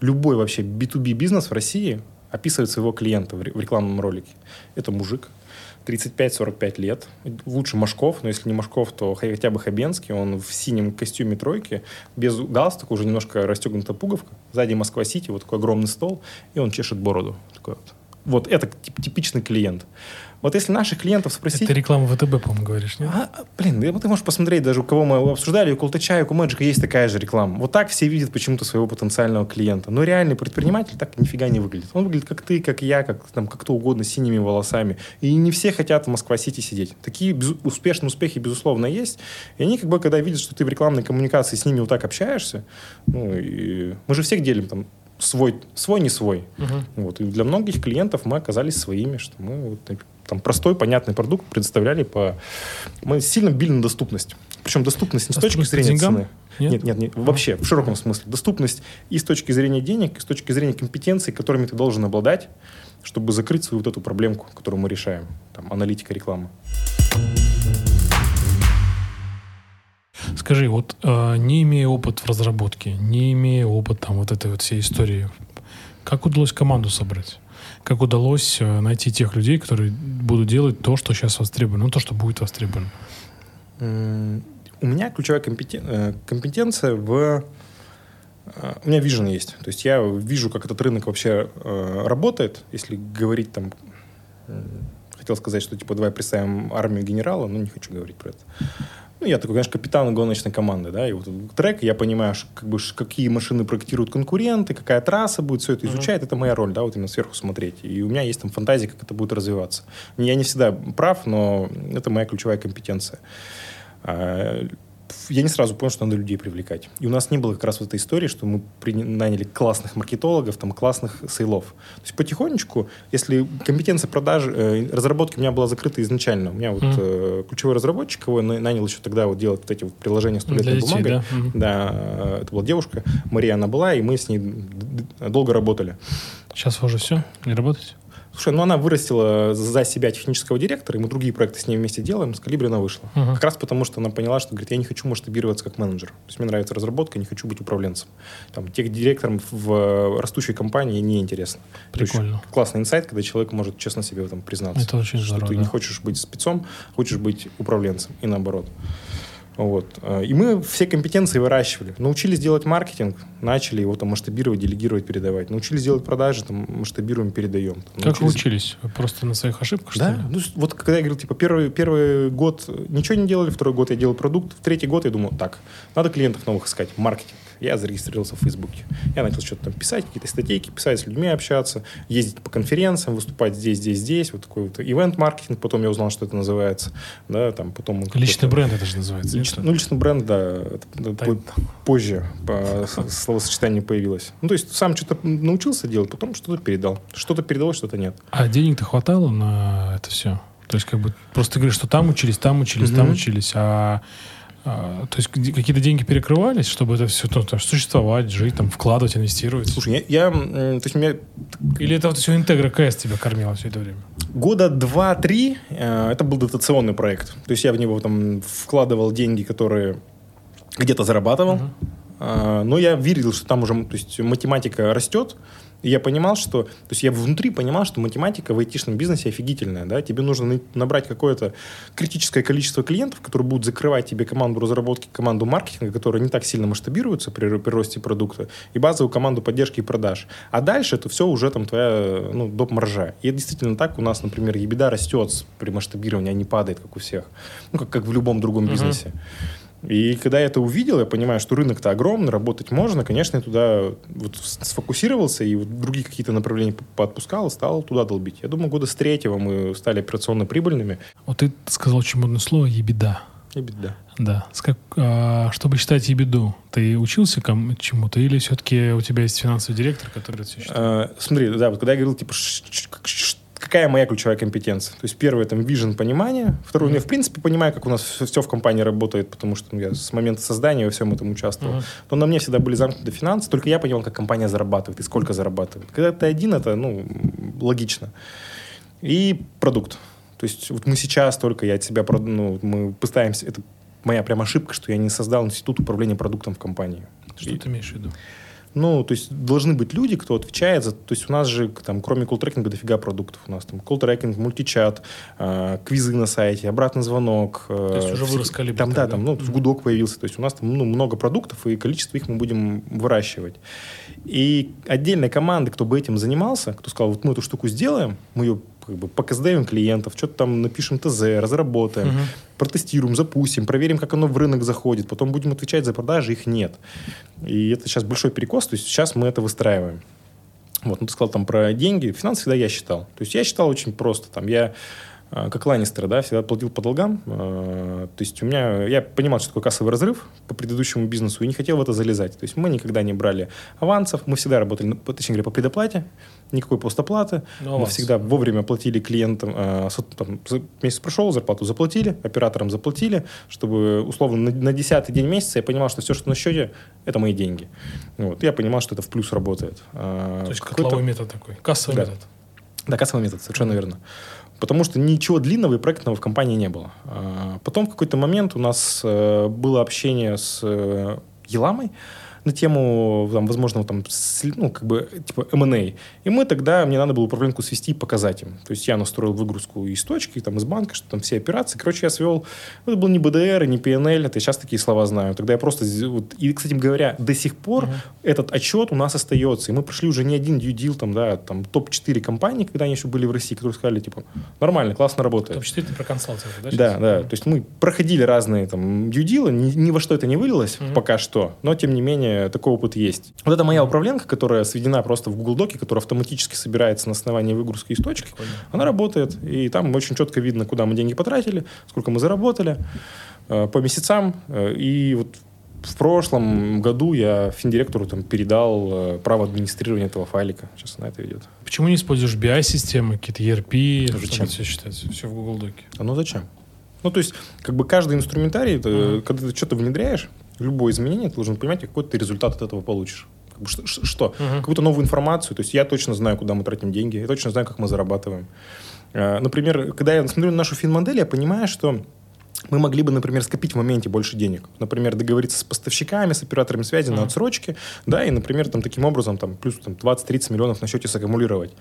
любой вообще B2B бизнес в России описывает своего клиента в рекламном ролике. Это мужик, 35-45 лет. Лучше Машков, но если не Машков, то хотя бы Хабенский. Он в синем костюме тройки, без галстука, уже немножко расстегнута пуговка. Сзади Москва-Сити, вот такой огромный стол, и он чешет бороду. Такой вот. Вот это типичный клиент. Вот если наших клиентов спросить... Это реклама ВТБ, по-моему, говоришь, нет? А, блин, да, ты можешь посмотреть, даже у кого мы обсуждали, у Колтача у Magic есть такая же реклама. Вот так все видят почему-то своего потенциального клиента. Но реальный предприниматель так нифига не выглядит. Он выглядит как ты, как я, как, там, как кто угодно, с синими волосами. И не все хотят в Москва-Сити сидеть. Такие без, успешные успехи, безусловно, есть. И они, как бы, когда видят, что ты в рекламной коммуникации с ними вот так общаешься, ну, и мы же всех делим там свой, свой не свой. Угу. Вот. И для многих клиентов мы оказались своими, что мы вот там простой, понятный продукт предоставляли по... Мы сильно били на доступность. Причем доступность не с точки зрения деньгам? цены. Нет, нет, нет, нет а. вообще, в широком смысле. Доступность и с точки зрения денег, и с точки зрения компетенций, которыми ты должен обладать, чтобы закрыть свою вот эту проблемку, которую мы решаем. Там, аналитика рекламы. Скажи, вот э, не имея опыт в разработке, не имея опыт там вот этой вот всей истории, как удалось команду собрать? как удалось э, найти тех людей, которые будут делать то, что сейчас востребовано, ну, то, что будет востребовано? У меня ключевая компетен... Э, компетенция в... У меня вижен есть. То есть я вижу, как этот рынок вообще работает. Если говорить там... Хотел сказать, что типа давай представим армию генерала, но не хочу говорить про это. Ну, я такой, конечно, капитан гоночной команды, да, и вот трек, я понимаю, как бы, какие машины проектируют конкуренты, какая трасса будет, все это изучает, mm-hmm. это моя роль, да, вот именно сверху смотреть. И у меня есть там фантазия, как это будет развиваться. Я не всегда прав, но это моя ключевая компетенция. Я не сразу понял, что надо людей привлекать. И у нас не было как раз вот этой истории, что мы наняли классных маркетологов, там, классных сейлов. То есть потихонечку, если компетенция продажи, э, разработки у меня была закрыта изначально. У меня вот mm. э, ключевой разработчик, его нанял еще тогда вот делать вот эти вот приложения с туалетной бумагой. Да? Да, э, это была девушка, Мария она была, и мы с ней долго работали. Сейчас вы уже все, не работаете? Слушай, ну она вырастила за себя технического директора, и мы другие проекты с ней вместе делаем, с Калибри она вышла. Uh-huh. Как раз потому, что она поняла, что, говорит, я не хочу масштабироваться как менеджер. То есть мне нравится разработка, не хочу быть управленцем. Там, тех директором в растущей компании не интересно. Прикольно. Классный инсайт, когда человек может честно себе в этом признаться. Это очень что здорово, ты да. не хочешь быть спецом, хочешь быть управленцем, и наоборот. Вот. И мы все компетенции выращивали. Научились делать маркетинг, начали его там масштабировать, делегировать, передавать. Научились делать продажи, там, масштабируем, передаем. Там, как научились... вы учились? Просто на своих ошибках, да? что ли? Ну, вот когда я говорил, типа, первый, первый год ничего не делали, второй год я делал продукт, в третий год я думал, так, надо клиентов новых искать, маркетинг. Я зарегистрировался в Фейсбуке. Я начал что-то там писать, какие-то статейки, писать с людьми, общаться, ездить по конференциям, выступать здесь, здесь, здесь. Вот такой вот ивент-маркетинг. Потом я узнал, что это называется. Да, там потом личный бренд это же называется. Лич, ну, личный бренд, да. Это позже по словосочетанию появилось. Ну, то есть сам что-то научился делать, потом что-то передал. Что-то передалось, что-то нет. А денег-то хватало на это все? То есть как бы просто ты говоришь, что там учились, там учились, mm-hmm. там учились, а а, то есть какие-то деньги перекрывались, чтобы это все ну, там, существовать, жить, там, вкладывать, инвестировать? Слушай, я... я то есть меня... Или это все Интегра КС тебя кормило все это время? Года два-три э, это был дотационный проект. То есть я в него там вкладывал деньги, которые где-то зарабатывал. Uh-huh. Э, но я верил, что там уже то есть, математика растет, и я понимал, что... То есть я внутри понимал, что математика в айтишном бизнесе офигительная. Да? Тебе нужно набрать какое-то критическое количество клиентов, которые будут закрывать тебе команду разработки, команду маркетинга, которая не так сильно масштабируется при, при росте продукта, и базовую команду поддержки и продаж. А дальше это все уже там твоя ну, доп. маржа. И это действительно так. У нас, например, ебеда растет при масштабировании, а не падает, как у всех. Ну, как, как в любом другом бизнесе. Uh-huh. И когда я это увидел, я понимаю, что рынок-то огромный, работать можно, конечно, я туда вот сфокусировался и вот другие какие-то направления поотпускал и стал туда долбить. Я думаю, года с третьего мы стали операционно прибыльными. Вот ты сказал очень модное слово «ебеда». Ебеда. Да. Как, а, чтобы считать ебеду, ты учился чему-то или все-таки у тебя есть финансовый директор, который это все считает? А, смотри, да, вот когда я говорил, типа, какая моя ключевая компетенция. То есть первое, там, вижен, понимание. Второе, mm-hmm. я, в принципе, понимаю, как у нас все, все в компании работает, потому что ну, я с момента создания во всем этом участвовал. Mm-hmm. Но на мне всегда были замкнуты финансы, только я понимал, как компания зарабатывает и сколько зарабатывает. Когда ты один, это, ну, логично. И продукт. То есть вот мы сейчас только, я от себя, ну, мы пытаемся, это моя прям ошибка, что я не создал институт управления продуктом в компании. Что и, ты имеешь в виду? Ну, то есть должны быть люди, кто отвечает за... То есть у нас же там, кроме колл-трекинга дофига продуктов. У нас там колл-трекинг, мультичат, э, квизы на сайте, обратный звонок. Э, то есть уже вырос Callibri. Там, да, там, ну, mm-hmm. гудок появился. То есть у нас там ну, много продуктов, и количество их мы будем выращивать. И отдельная команда, кто бы этим занимался, кто сказал, вот мы эту штуку сделаем, мы ее как бы покастдевим клиентов, что-то там напишем ТЗ, разработаем, угу. протестируем, запустим, проверим, как оно в рынок заходит, потом будем отвечать за продажи, их нет. И это сейчас большой перекос, то есть сейчас мы это выстраиваем. Вот, ну, ты сказал там про деньги. Финансы всегда я считал. То есть я считал очень просто. Там я а, как Ланнистер, да, всегда платил по долгам. А, то есть у меня, я понимал, что такое кассовый разрыв по предыдущему бизнесу и не хотел в это залезать. То есть мы никогда не брали авансов, мы всегда работали, точнее говоря, по предоплате, никакой постоплаты. Но ну, мы всегда вовремя платили клиентам, а, там, месяц прошел, зарплату заплатили, операторам заплатили, чтобы условно на, на 10 день месяца я понимал, что все, что на счете, это мои деньги. Вот. Я понимал, что это в плюс работает. То есть котловой метод такой, кассовый да. метод. Да, кассовый метод, совершенно верно. Потому что ничего длинного и проектного в компании не было. А, потом в какой-то момент у нас э, было общение с э, Еламой, на тему, там, возможно, там, ну, как бы, типа, M&A. И мы тогда, мне надо было управленку свести и показать им. То есть я настроил выгрузку из точки, там, из банка, что там все операции. Короче, я свел, ну, это был не БДР, не PNL, это я сейчас такие слова знаю. Тогда я просто, вот, и, кстати говоря, до сих пор uh-huh. этот отчет у нас остается. И мы прошли уже не один deal, там, да, там, топ-4 компании, когда они еще были в России, которые сказали, типа, нормально, классно работает. Топ-4 ты про консалтинг, да? Сейчас? Да, да. То есть мы проходили разные там deal, ни, ни во что это не вылилось uh-huh. пока что, но, тем не менее, такой опыт есть. Вот это моя управленка, которая сведена просто в Google Доке, которая автоматически собирается на основании выгрузки из точки. Прикольно. Она работает, и там очень четко видно, куда мы деньги потратили, сколько мы заработали. э, по месяцам. Э, и вот в прошлом году я финдиректору там передал э, право администрирования этого файлика. Сейчас на это идет. Почему не используешь BI-системы, какие-то ERP, Ну, зачем? все считать? Все в Google Доке. А ну зачем? Ну, то есть, как бы каждый инструментарий, Мгм. когда ты что-то внедряешь, любое изменение, ты должен понимать, какой ты результат от этого получишь. Что? что? Мгм. Какую-то новую информацию. То есть я точно знаю, куда мы тратим деньги, я точно знаю, как мы зарабатываем. Э, Например, когда я смотрю на нашу финмодель, я понимаю, что мы могли бы, например, скопить в моменте больше денег. Например, договориться с поставщиками, с операторами связи на Мгм. отсрочки, да, и, например, там, таким образом там, плюс там, 20-30 миллионов на счете саккумулировать.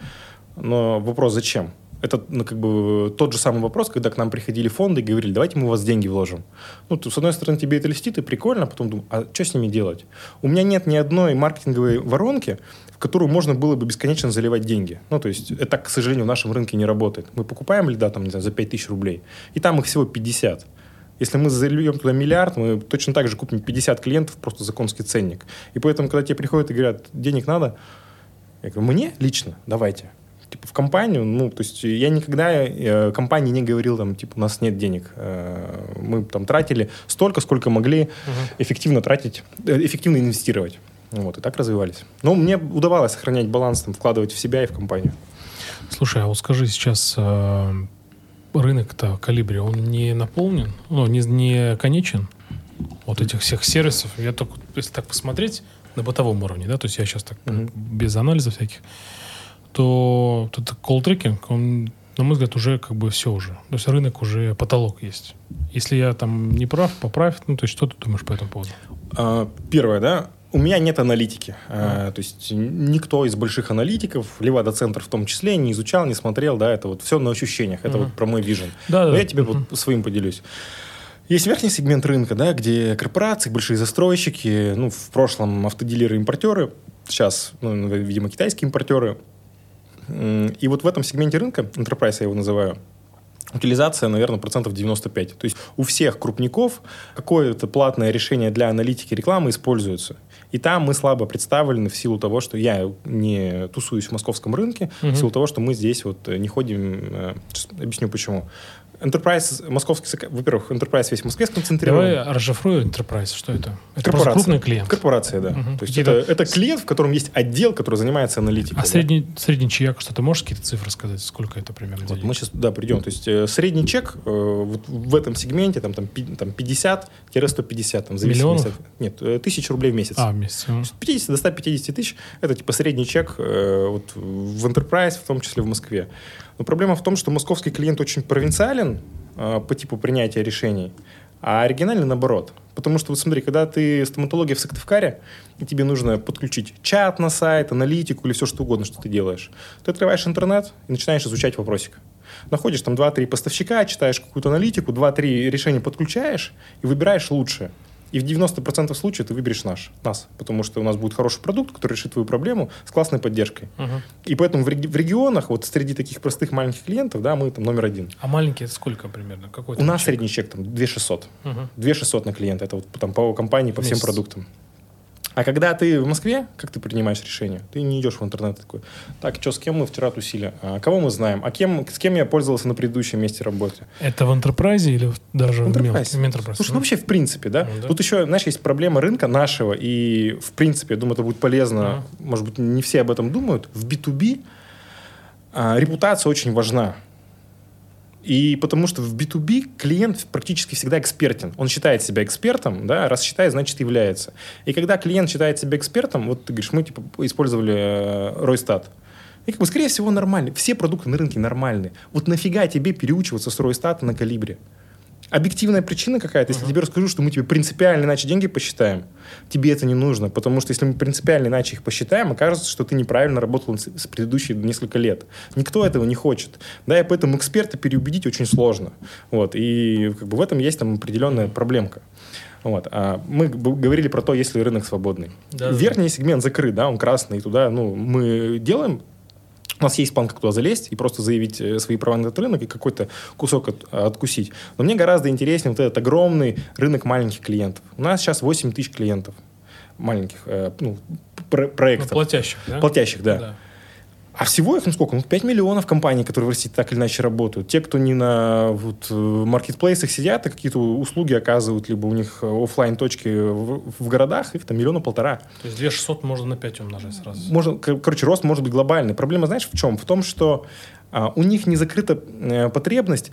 Но вопрос, зачем? Это ну, как бы тот же самый вопрос, когда к нам приходили фонды и говорили, давайте мы у вас деньги вложим. Ну, то, с одной стороны, тебе это льстит и прикольно, а потом думаю, а что с ними делать? У меня нет ни одной маркетинговой воронки, в которую можно было бы бесконечно заливать деньги. Ну, то есть, это, к сожалению, в нашем рынке не работает. Мы покупаем льда, там, не знаю, за 5000 рублей, и там их всего 50. Если мы зальем туда миллиард, мы точно так же купим 50 клиентов, просто за конский ценник. И поэтому, когда тебе приходят и говорят, денег надо, я говорю, мне лично давайте. Типа в компанию, ну, то есть я никогда э, компании не говорил, там, типа, у нас нет денег. Э, мы там тратили столько, сколько могли эффективно тратить, э, эффективно инвестировать. Вот, и так развивались. Но мне удавалось сохранять баланс, там, вкладывать в себя и в компанию. Слушай, а вот скажи сейчас, э, рынок-то калибри, он не наполнен, ну, не, не конечен? Вот этих всех сервисов. Я только, если так посмотреть на бытовом уровне, да, то есть я сейчас так Мгм. без анализа всяких, то вот этот колл-трекинг, он, на мой взгляд, уже как бы все уже. То есть рынок уже потолок есть. Если я там не прав, поправь. Ну, то есть что ты думаешь по этому поводу? А, Первое, да, у меня нет аналитики. А, То есть никто из больших аналитиков, Левада-центр в том числе, не изучал, не смотрел, да, это вот все на ощущениях, это Мгм. вот про мой вижен. Да, Но да. я тебе Мгм. вот своим поделюсь. Есть верхний сегмент рынка, да, где корпорации, большие застройщики, ну, в прошлом автодилеры, импортеры, сейчас, ну, видимо, китайские импортеры. И вот в этом сегменте рынка, enterprise я его называю, утилизация, наверное, процентов 95. То есть у всех крупников какое-то платное решение для аналитики рекламы используется. И там мы слабо представлены в силу того, что я не тусуюсь в московском рынке, Мгм. в силу того, что мы здесь вот э, не ходим. э, сейчас объясню почему. Enterprise московский, во-первых, Enterprise весь в Москве сконцентрирован. Давай разшифрую Enterprise. Что это? Это Корпорация. крупный клиент. Корпорация, да. Мгм. То есть это, это клиент, в котором есть отдел, который занимается аналитикой. А да. средний, средний чек, что ты можешь какие-то цифры сказать? Сколько это примерно Вот мы сейчас, да, придем. То есть э, средний чек э, вот в этом сегменте там, там, там 50-150, там, Миллионов? от- Нет, э, тысяч рублей в месяц. А, в месяц. С 50 до 150 тысяч – это типа средний чек э, вот, в Enterprise, в том числе в Москве. Но проблема в том, что московский клиент очень провинциален э, по типу принятия решений, а оригинальный наоборот. Потому что, вот смотри, когда ты стоматология в Сыктывкаре, и тебе нужно подключить чат на сайт, аналитику или все что угодно, что ты делаешь, ты открываешь интернет и начинаешь изучать вопросик. Находишь там 2-3 поставщика, читаешь какую-то аналитику, 2-3 решения подключаешь и выбираешь лучшее. И в 90% случаев ты выберешь наш, нас, потому что у нас будет хороший продукт, который решит твою проблему с классной поддержкой. Мгм. И поэтому в, реги- в регионах, вот среди таких простых маленьких клиентов, да, мы там номер один. А маленький это сколько примерно? Какой У нас средний чек там 2600. Мгм. 2600 на клиента, это вот там по компании, по всем Месяц. продуктам. А когда ты в Москве, как ты принимаешь решение? Ты не идешь в интернет такой. Так, что, с кем мы вчера тусили? А кого мы знаем? А кем, с кем я пользовался на предыдущем месте работы? Это в Enterprise или даже в Enterprise. В Enterprise. Слушай, ну вообще в принципе, да? Ну, да. Тут еще, знаешь, есть проблема рынка нашего, и в принципе, я думаю, это будет полезно, может быть, не все об этом думают, в B2B а, репутация очень важна. И потому что в B2B клиент практически всегда экспертен. Он считает себя экспертом, да, раз считает, значит является. И когда клиент считает себя экспертом, вот ты говоришь, мы типа использовали э, Ройстат. И как бы, скорее всего, нормально. Все продукты на рынке нормальные. Вот нафига тебе переучиваться с Ройстата на калибре? Объективная причина какая-то, если я тебе расскажу, что мы тебе принципиально иначе деньги посчитаем, тебе это не нужно, потому что если мы принципиально иначе их посчитаем, окажется, что ты неправильно работал с, предыдущие несколько лет. Никто этого не хочет. Да, и поэтому эксперта переубедить очень сложно. Вот, и как бы в этом есть там определенная проблемка. Вот. А мы говорили про то, есть ли рынок свободный. Да, да. Верхний сегмент закрыт, да, он красный, туда, ну, мы делаем у нас есть план, как туда залезть и просто заявить э, свои права на этот рынок и какой-то кусок от- откусить. Но мне гораздо интереснее вот этот огромный рынок маленьких клиентов. У нас сейчас 8 тысяч клиентов маленьких, э, ну, про- Ну, проектов. платящих, да? Платящих, да. А всего их, ну сколько? Ну, 5 миллионов компаний, которые в России так или иначе работают. Те, кто не на вот, э, маркетплейсах сидят и какие-то услуги оказывают, либо у них офлайн точки в, в городах, их там миллиона полтора. То есть 2600 можно на 5 умножать сразу? Можно, короче, рост может быть глобальный. Проблема, знаешь, в чем? В том, что а, у них не закрыта э, потребность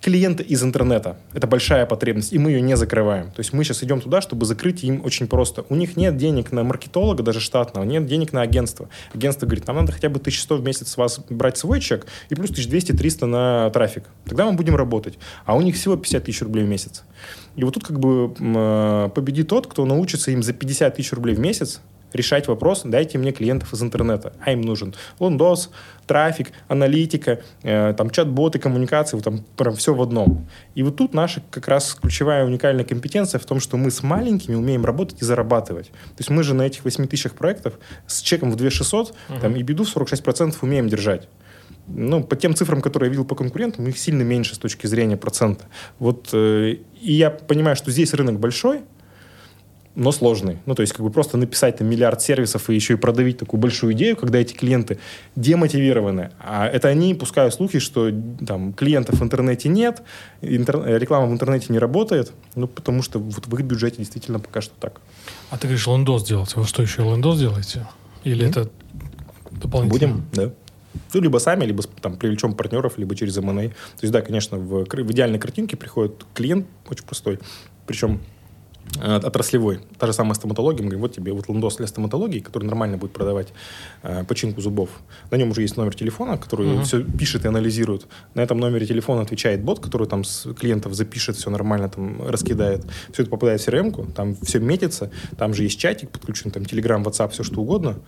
клиента из интернета. Это большая потребность, и мы ее не закрываем. То есть мы сейчас идем туда, чтобы закрыть им очень просто. У них нет денег на маркетолога, даже штатного, нет денег на агентство. Агентство говорит, нам надо хотя бы 1100 в месяц с вас брать свой чек и плюс 1200-300 на трафик. Тогда мы будем работать. А у них всего 50 тысяч рублей в месяц. И вот тут как бы э, победит тот, кто научится им за 50 тысяч рублей в месяц решать вопрос, дайте мне клиентов из интернета. А им нужен лондос, трафик, аналитика, э, там чат-боты, коммуникации, вот там прям все в одном. И вот тут наша как раз ключевая уникальная компетенция в том, что мы с маленькими умеем работать и зарабатывать. То есть мы же на этих 8 тысячах проектов с чеком в 2600 uh-huh. там, и беду в 46% умеем держать ну, по тем цифрам, которые я видел по конкурентам, их сильно меньше с точки зрения процента. Вот, э, и я понимаю, что здесь рынок большой, но сложный. Ну, то есть, как бы просто написать там миллиард сервисов и еще и продавить такую большую идею, когда эти клиенты демотивированы. А это они пускают слухи, что там клиентов в интернете нет, интер... реклама в интернете не работает, ну, потому что вот в их бюджете действительно пока что так. А ты говоришь, лендос делать. Вы что, еще лендос делаете? Или mm-hmm. это дополнительно? Будем, да. Ну, либо сами, либо там привлечем партнеров, либо через M&A. То есть, да, конечно, в, в идеальной картинке приходит клиент очень простой, причем отраслевой. Та же самая стоматология. Мы говорим, вот тебе вот лендос для стоматологии, который нормально будет продавать э, починку зубов. На нем уже есть номер телефона, который uh-huh. все пишет и анализирует. На этом номере телефона отвечает бот, который там с клиентов запишет, все нормально там раскидает. Все это попадает в crm там все метится, там же есть чатик подключен, там Telegram, WhatsApp, все что угодно.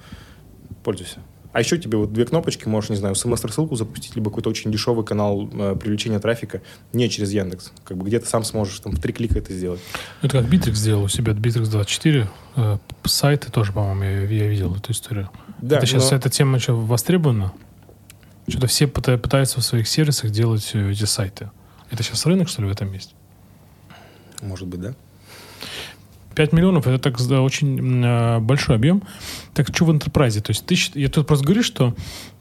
Пользуйся. А еще тебе вот две кнопочки, можешь, не знаю, смс-рассылку запустить, либо какой-то очень дешевый канал э, привлечения трафика не через Яндекс. Как бы где ты сам сможешь там в три клика это сделать. Ну, это как Bittrex сделал у себя, Bittrex 24. Э, сайты тоже, по-моему, я, я видел эту историю. Да, это сейчас но... эта тема что, востребована? Что-то все пытаются в своих сервисах делать э, эти сайты. Это сейчас рынок, что ли, в этом есть? Может быть, да. 5 миллионов это так очень э, большой объем. Так что в интерпрайзе? То есть ты, я тут просто говорю, что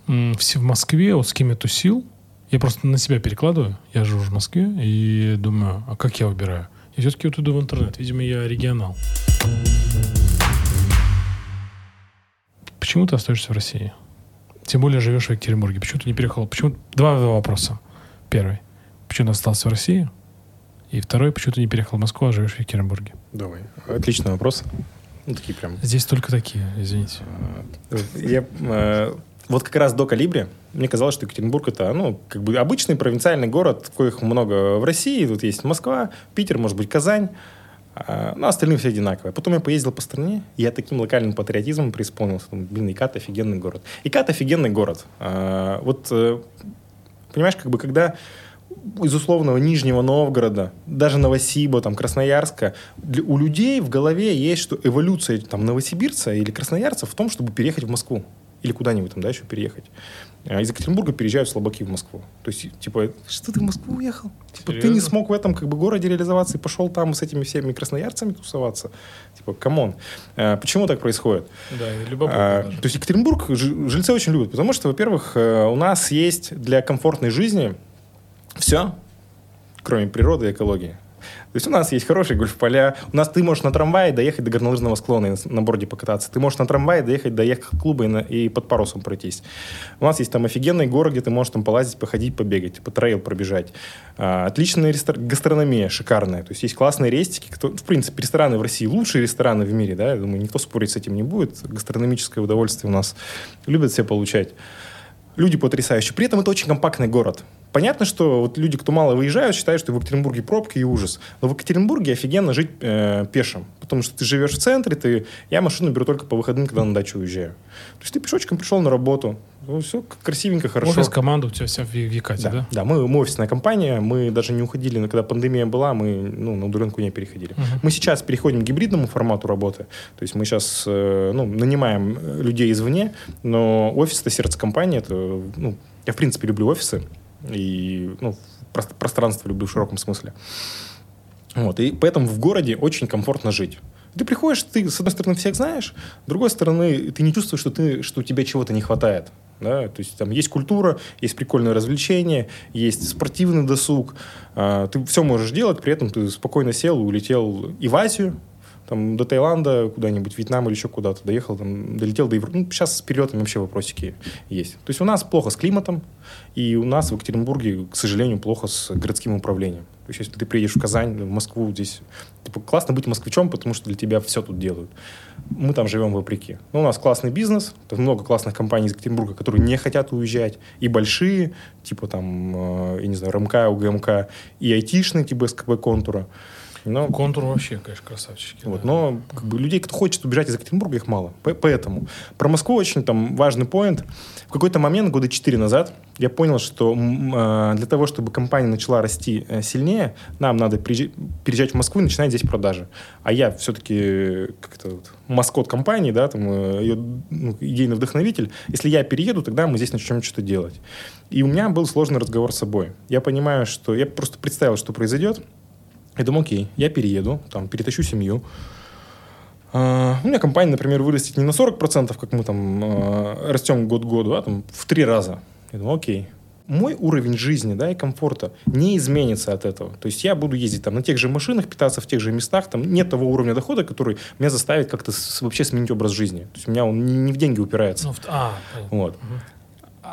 м, все в Москве, вот с кем я тусил, я просто на себя перекладываю. Я живу в Москве и думаю, а как я выбираю? И все-таки вот иду в интернет. Видимо, я регионал. Почему ты остаешься в России? Тем более живешь в Екатеринбурге. Почему ты не переехал? Почему? Два вопроса. Первый. Почему ты остался в России? И второй, почему ты не переехал в Москву, а живешь в Екатеринбурге? Давай. Отличный вопрос. Ну, такие прям. Здесь только такие, извините. А, я, э, вот как раз до Калибри мне казалось, что Екатеринбург это, ну, как бы обычный провинциальный город, коих много в России. Тут есть Москва, Питер, может быть, Казань. А, ну, остальные все одинаковые. Потом я поездил по стране, и я таким локальным патриотизмом преисполнился. Думаю, блин, Икат офигенный город. Икат офигенный город. А, вот, э, понимаешь, как бы, когда из условного Нижнего Новгорода, даже Новосиба, там, Красноярска, для, у людей в голове есть, что эволюция там, новосибирца или красноярца в том, чтобы переехать в Москву. Или куда-нибудь там, да, еще переехать. А из Екатеринбурга переезжают слабаки в Москву. То есть, типа, что ты в Москву уехал? Типа, ты не смог в этом как бы городе реализоваться и пошел там с этими всеми красноярцами тусоваться? Типа, come on. А, почему так происходит? Да, любопытно. А, то есть, Екатеринбург жильцы очень любят, потому что, во-первых, э, у нас есть для комфортной жизни все, кроме природы и экологии. То есть у нас есть хорошие гольф-поля. У нас ты можешь на трамвае доехать до горнолыжного склона и на борде покататься. Ты можешь на трамвае доехать до яхт-клуба и, на, и под парусом пройтись. У нас есть там офигенный город, где ты можешь там полазить, походить, побегать, по трейл пробежать. А, отличная рестор... гастрономия, шикарная. То есть есть классные рестики. Кто... В принципе, рестораны в России лучшие рестораны в мире. Да? Я думаю, никто спорить с этим не будет. Гастрономическое удовольствие у нас любят все получать. Люди потрясающие. При этом это очень компактный город. Понятно, что вот люди, кто мало выезжают, считают, что в Екатеринбурге пробки и ужас. Но в Екатеринбурге офигенно жить э, пешим. Потому что ты живешь в центре, ты... я машину беру только по выходным, когда на дачу уезжаю. То есть ты пешочком пришел на работу. Ну, все красивенько, хорошо. Офис команда у тебя вся в Якате, да? Да, да мы, мы офисная компания. Мы даже не уходили, когда пандемия была, мы ну, на удаленку не переходили. Uh-huh. Мы сейчас переходим к гибридному формату работы. То есть мы сейчас э, ну, нанимаем людей извне, но офис — это сердце компании. Это, ну, я, в принципе, люблю офисы и ну, пространство люблю в широком смысле. Вот, и поэтому в городе очень комфортно жить. Ты приходишь, ты, с одной стороны, всех знаешь, с другой стороны, ты не чувствуешь, что, ты, что у тебя чего-то не хватает. Да? То есть там есть культура, есть прикольное развлечение, есть спортивный досуг. А, ты все можешь делать, при этом ты спокойно сел улетел и в Азию, там, до Таиланда, куда-нибудь, Вьетнам или еще куда-то, доехал, там, долетел до Европы. Ну, сейчас с перелетами вообще вопросики есть. То есть у нас плохо с климатом, и у нас в Екатеринбурге, к сожалению, плохо с городским управлением. То есть если ты приедешь в Казань, в Москву, здесь типа, классно быть москвичом, потому что для тебя все тут делают. Мы там живем вопреки. Но у нас классный бизнес, тут много классных компаний из Екатеринбурга, которые не хотят уезжать, и большие, типа там, э, я не знаю, РМК, УГМК, и айтишные, типа СКБ Контура. Но, Контур вообще, конечно, красавчики. Вот, да. Но как бы, людей, кто хочет убежать из Екатеринбурга, их мало. Поэтому про Москву очень там важный поинт. В какой-то момент, года четыре назад, я понял, что э, для того, чтобы компания начала расти э, сильнее, нам надо переезжать в Москву и начинать здесь продажи. А я все-таки как-то вот, маскот компании, да, там, э, ее ну, идейный вдохновитель. Если я перееду, тогда мы здесь начнем что-то делать. И у меня был сложный разговор с собой. Я понимаю, что я просто представил, что произойдет, я думаю, окей, я перееду, там, перетащу семью. Uh, у меня компания, например, вырастет не на 40%, как мы там uh, растем год к году, а там в три раза. Я думаю, окей. Мой уровень жизни да, и комфорта не изменится от этого. То есть я буду ездить там на тех же машинах, питаться в тех же местах. Там нет того уровня дохода, который меня заставит как-то вообще сменить образ жизни. То есть у меня он не, в деньги упирается. Ну, а, вот. Угу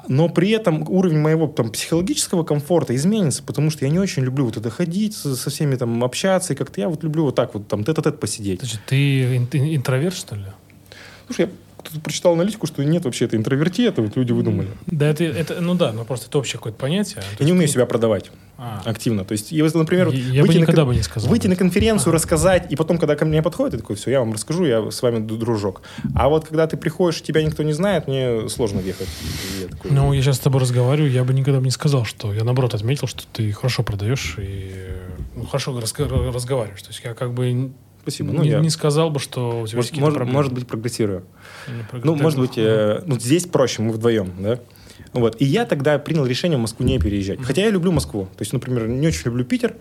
но при этом уровень моего там, психологического комфорта изменится, потому что я не очень люблю вот это ходить, со всеми там общаться, и как-то я вот люблю вот так вот там тет-а-тет посидеть. Значит, ты интроверт, что ли? Слушай, я кто-то прочитал аналитику, что нет вообще это интроверти, это вот люди выдумали. Да, это, это ну да, но просто это общее какое-то понятие. Я не умею себя продавать а. активно. То есть, если, например, я выйти, бы никогда на, бы не сказал, выйти на конференцию, а. рассказать, и потом, когда ко мне подходит, я такой, все, я вам расскажу, я с вами дружок. А вот когда ты приходишь, тебя никто не знает, мне сложно въехать. Я такой, ну, я сейчас с тобой разговариваю, я бы никогда бы не сказал, что я, наоборот, отметил, что ты хорошо продаешь и ну, хорошо разговариваешь. То есть я как бы Спасибо. Ну, не, я... не сказал бы, что у тебя может, может, может быть, прогрессирую. Ну, может быть, э, ну, здесь проще, мы вдвоем, да? Вот. И я тогда принял решение в Москву не переезжать. Хотя я люблю Москву. То есть, например, не очень люблю Питер.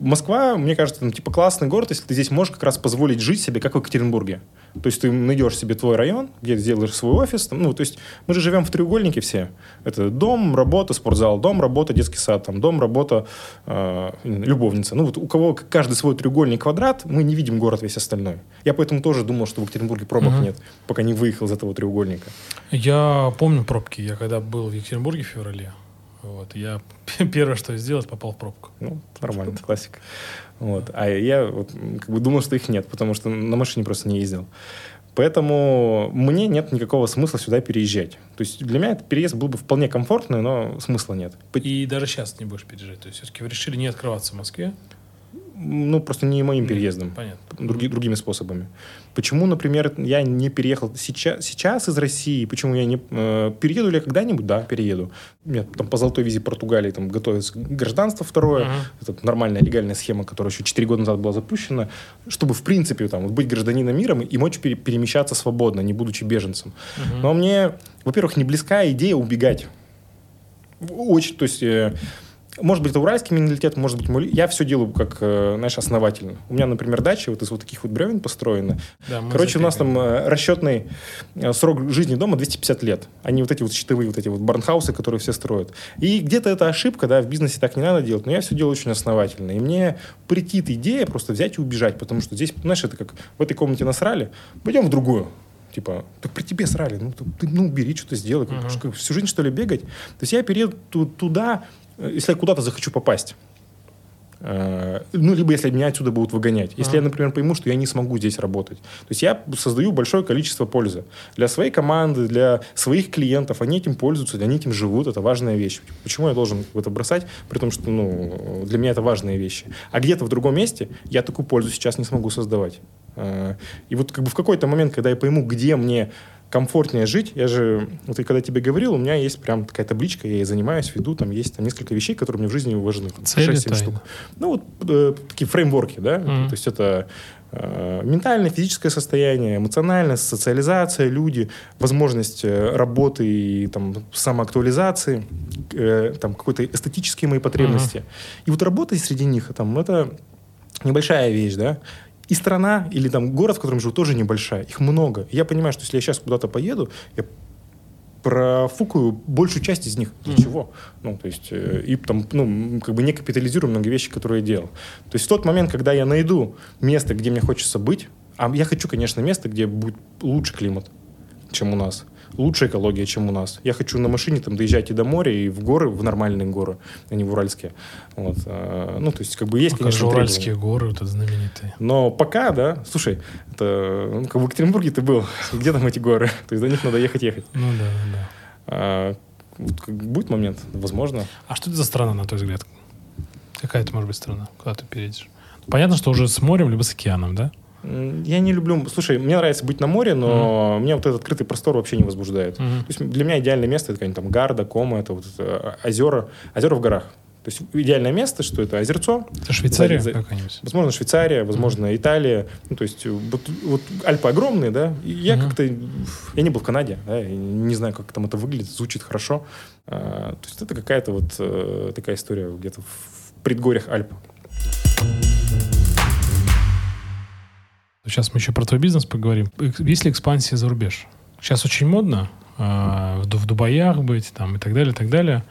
Москва, мне кажется, ну, типа классный город, если ты здесь можешь как раз позволить жить себе, как в Екатеринбурге. То есть ты найдешь себе твой район, где сделаешь свой офис. Там, ну, то есть мы же живем в треугольнике все. Это дом, работа, спортзал, дом, работа, детский сад, там, дом, работа, э, любовница. Ну, вот у кого каждый свой треугольник квадрат, мы не видим город весь остальной. Я поэтому тоже думал, что в Екатеринбурге пробок угу. нет, пока не выехал из этого треугольника. Я помню пробки. Я когда был в Екатеринбурге в феврале, вот, я первое, что сделал, попал в пробку. Ну, нормально, классика. Вот. А я вот, как бы думал, что их нет, потому что на машине просто не ездил. Поэтому мне нет никакого смысла сюда переезжать. То есть для меня этот переезд был бы вполне комфортный, но смысла нет. И даже сейчас не будешь переезжать? То есть все-таки вы решили не открываться в Москве? Ну, просто не моим переездом. Понятно. Други, другими способами. Почему, например, я не переехал сейчас, сейчас из России? Почему я не... Э, перееду ли я когда-нибудь? Да, перееду. У меня там по золотой визе Португалии там готовится гражданство второе. Uh-huh. Это нормальная легальная схема, которая еще 4 года назад была запущена. Чтобы, в принципе, там, вот, быть гражданином мира и мочь пере- перемещаться свободно, не будучи беженцем. Uh-huh. Но мне, во-первых, не близка идея убегать. Очень, то есть... Э, может быть, это уральский менталитет, может быть, мой... Я все делаю как, э, знаешь, основательно. У меня, например, дача вот из вот таких вот бревен построена. Да, Короче, у нас там э, расчетный э, срок жизни дома 250 лет. Они вот эти вот щитовые, вот эти вот барнхаусы, которые все строят. И где-то это ошибка, да, в бизнесе так не надо делать, но я все делаю очень основательно. И мне претит идея просто взять и убежать, потому что здесь, знаешь, это как в этой комнате насрали, пойдем в другую типа, так при тебе срали, ну ты, ну убери, что-то сделай, uh-huh. всю жизнь что ли бегать. То есть я перееду туда, если я куда-то захочу попасть, э, ну, либо если меня отсюда будут выгонять. Если а. я, например, пойму, что я не смогу здесь работать. То есть я создаю большое количество пользы. Для своей команды, для своих клиентов. Они этим пользуются, они этим живут. Это важная вещь. Почему я должен это бросать? При том, что ну, для меня это важные вещи. А где-то в другом месте я такую пользу сейчас не смогу создавать. Э, и вот как бы в какой-то момент, когда я пойму, где мне комфортнее жить. Я же, вот когда тебе говорил, у меня есть прям такая табличка, я ей занимаюсь, веду, там есть там несколько вещей, которые мне в жизни важны. Цели 6 штук. Ну, вот э, такие фреймворки, да, mm-hmm. то есть это э, ментальное, физическое состояние, эмоциональная социализация, люди, возможность э, работы и там, самоактуализации, э, там, какой-то эстетические мои потребности. Mm-hmm. И вот работать среди них, там, это небольшая вещь, да, и страна, или там город, в котором живу, тоже небольшая. Их много. Я понимаю, что если я сейчас куда-то поеду, я профукаю большую часть из них. Для Мгм. чего? Ну, то есть, э, и там, ну, как бы не капитализирую многие вещи, которые я делал. То есть в тот момент, когда я найду место, где мне хочется быть, а я хочу, конечно, место, где будет лучше климат, чем у нас, лучше экология, чем у нас. Я хочу на машине там доезжать и до моря, и в горы, в нормальные горы, а не в уральские. Вот. э, Ну, то есть, как бы есть, как конечно, же требования. Уральские горы, вот это знаменитые. Но пока, да, слушай, это, ну, как в Екатеринбурге ты был, где там эти горы? То есть до них надо ехать-ехать. Ну да, да. А, будет момент, возможно. А что это за страна, на твой взгляд? Какая это может быть страна, куда ты переедешь? Понятно, что уже с морем, либо с океаном, да? Я не люблю... Слушай, мне нравится быть на море, но меня вот этот открытый простор вообще не возбуждает. Мгм. То есть для меня идеальное место это какая-нибудь там Гарда, Кома, это вот это, а, озера, озера в горах. То есть идеальное место, что это озерцо, Это Швейцария За- какая-нибудь? возможно, Швейцария, возможно, Италия. Ну, то есть вот, вот Альпы огромные, да. И я Мгм. как-то... Я не был в Канаде, да, и не знаю, как там это выглядит, звучит хорошо. А, то есть это какая-то вот э, такая история где-то в предгорьях Альп. Сейчас мы еще про твой бизнес поговорим. Есть ли экспансия за рубеж? Сейчас очень модно а, в, Ду- в Дубаях быть там, и так далее, и так далее.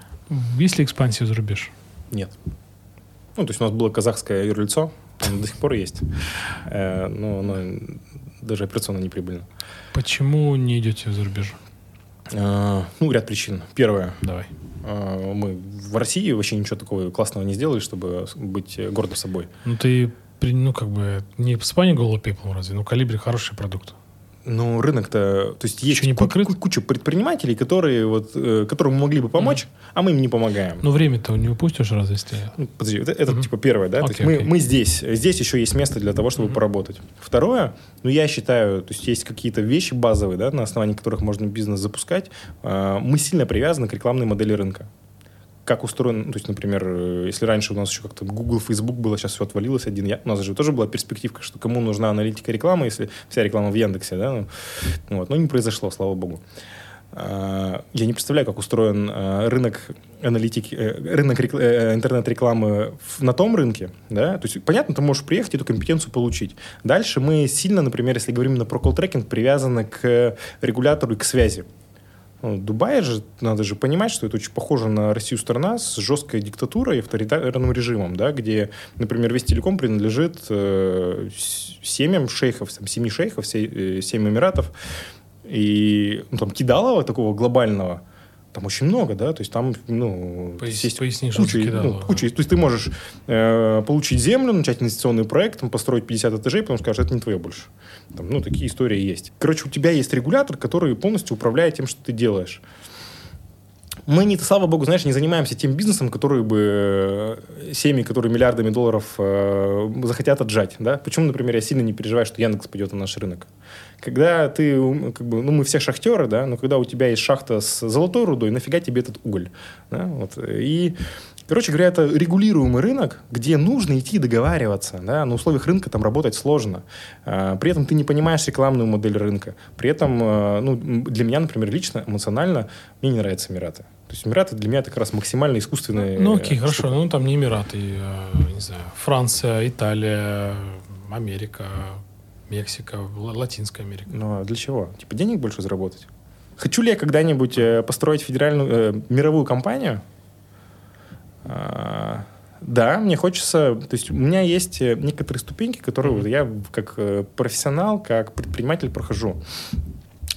Есть ли экспансия за рубеж? Нет. Ну, то есть у нас было казахское юрлицо, оно до сих пор есть. Э, но оно даже операционно неприбыльно. Почему не идете за рубеж? Э, ну, ряд причин. Первое. Давай. э, мы в России вообще ничего такого классного не сделали, чтобы быть э, гордым собой. Ну ты, ну как бы, не спани голый пеплом разве? Ну калибри хороший продукт. Ну, рынок-то... То есть есть Еще не покрыт? ку- куча предпринимателей, которые вот, э, которым мы могли бы помочь, а мы им не помогаем. Ну время-то не упустишь разве если... Ну, подожди, это, это, Мгм. типа первое, да? то Окей, есть мы, окей. мы здесь. Здесь еще есть место для того, чтобы Мгм. поработать. Второе, ну, я считаю, то есть есть какие-то вещи базовые, да, на основании которых можно бизнес запускать. А, Мы сильно привязаны к рекламной модели рынка. Как устроен, ну, то есть, например, э, если раньше у нас еще как-то Google, Facebook было, сейчас все отвалилось один. Я, у нас же тоже была перспективка, что кому нужна аналитика рекламы, если вся реклама в Яндексе, да? Ну, вот, но не произошло, слава богу. А, Я не представляю, как устроен а, рынок аналитики, э, рынок рекл- э, интернет-рекламы на том рынке, да, то есть, понятно, ты можешь приехать и эту компетенцию получить. Дальше мы сильно, например, если говорим на про колл-трекинг, привязаны к регулятору и к связи. Ну, Дубай же, надо же понимать, что это очень похоже на Россию страна с жесткой диктатурой и авторитарным режимом, да, где, например, весь телеком принадлежит э, семьям шейхов, там, семи шейхов, э, семь эмиратов, и ну, там кидалова такого глобального, там очень много, да, то есть там, ну, Пояс- есть поясни, куча, ты ну, куча- то есть ты можешь э, получить землю, начать инвестиционный проект, там, построить 50 этажей, потом скажешь, это не твое больше. Там, ну, такие истории есть. Короче, у тебя есть регулятор, который полностью управляет тем, что ты делаешь. Мы, не, слава богу, знаешь, не занимаемся тем бизнесом, который бы э, семьи, которые миллиардами долларов э, захотят отжать. Да? Почему, например, я сильно не переживаю, что Яндекс пойдет на наш рынок? Когда ты, как бы, ну, мы все шахтеры, да, но когда у тебя есть шахта с золотой рудой, нафига тебе этот уголь? Да? Вот. И, короче говоря, это регулируемый рынок, где нужно идти договариваться. Да? На условиях рынка там работать сложно. А, При этом ты не понимаешь рекламную модель рынка. При этом, э, ну, для меня, например, лично, эмоционально, мне не нравятся Эмираты. То есть Эмираты для меня это как раз максимально искусственные... Ну окей, э, хорошо. штука. Ну там не Эмираты, э, не знаю, Франция, Италия, Америка, Мексика, Ла- Латинская Америка. Ну, а для чего? Типа денег больше заработать? Хочу ли я когда-нибудь э, построить федеральную, э, мировую компанию? А, да, мне хочется... То есть у меня есть э, некоторые ступеньки, которые вот я как э, профессионал, как предприниматель прохожу.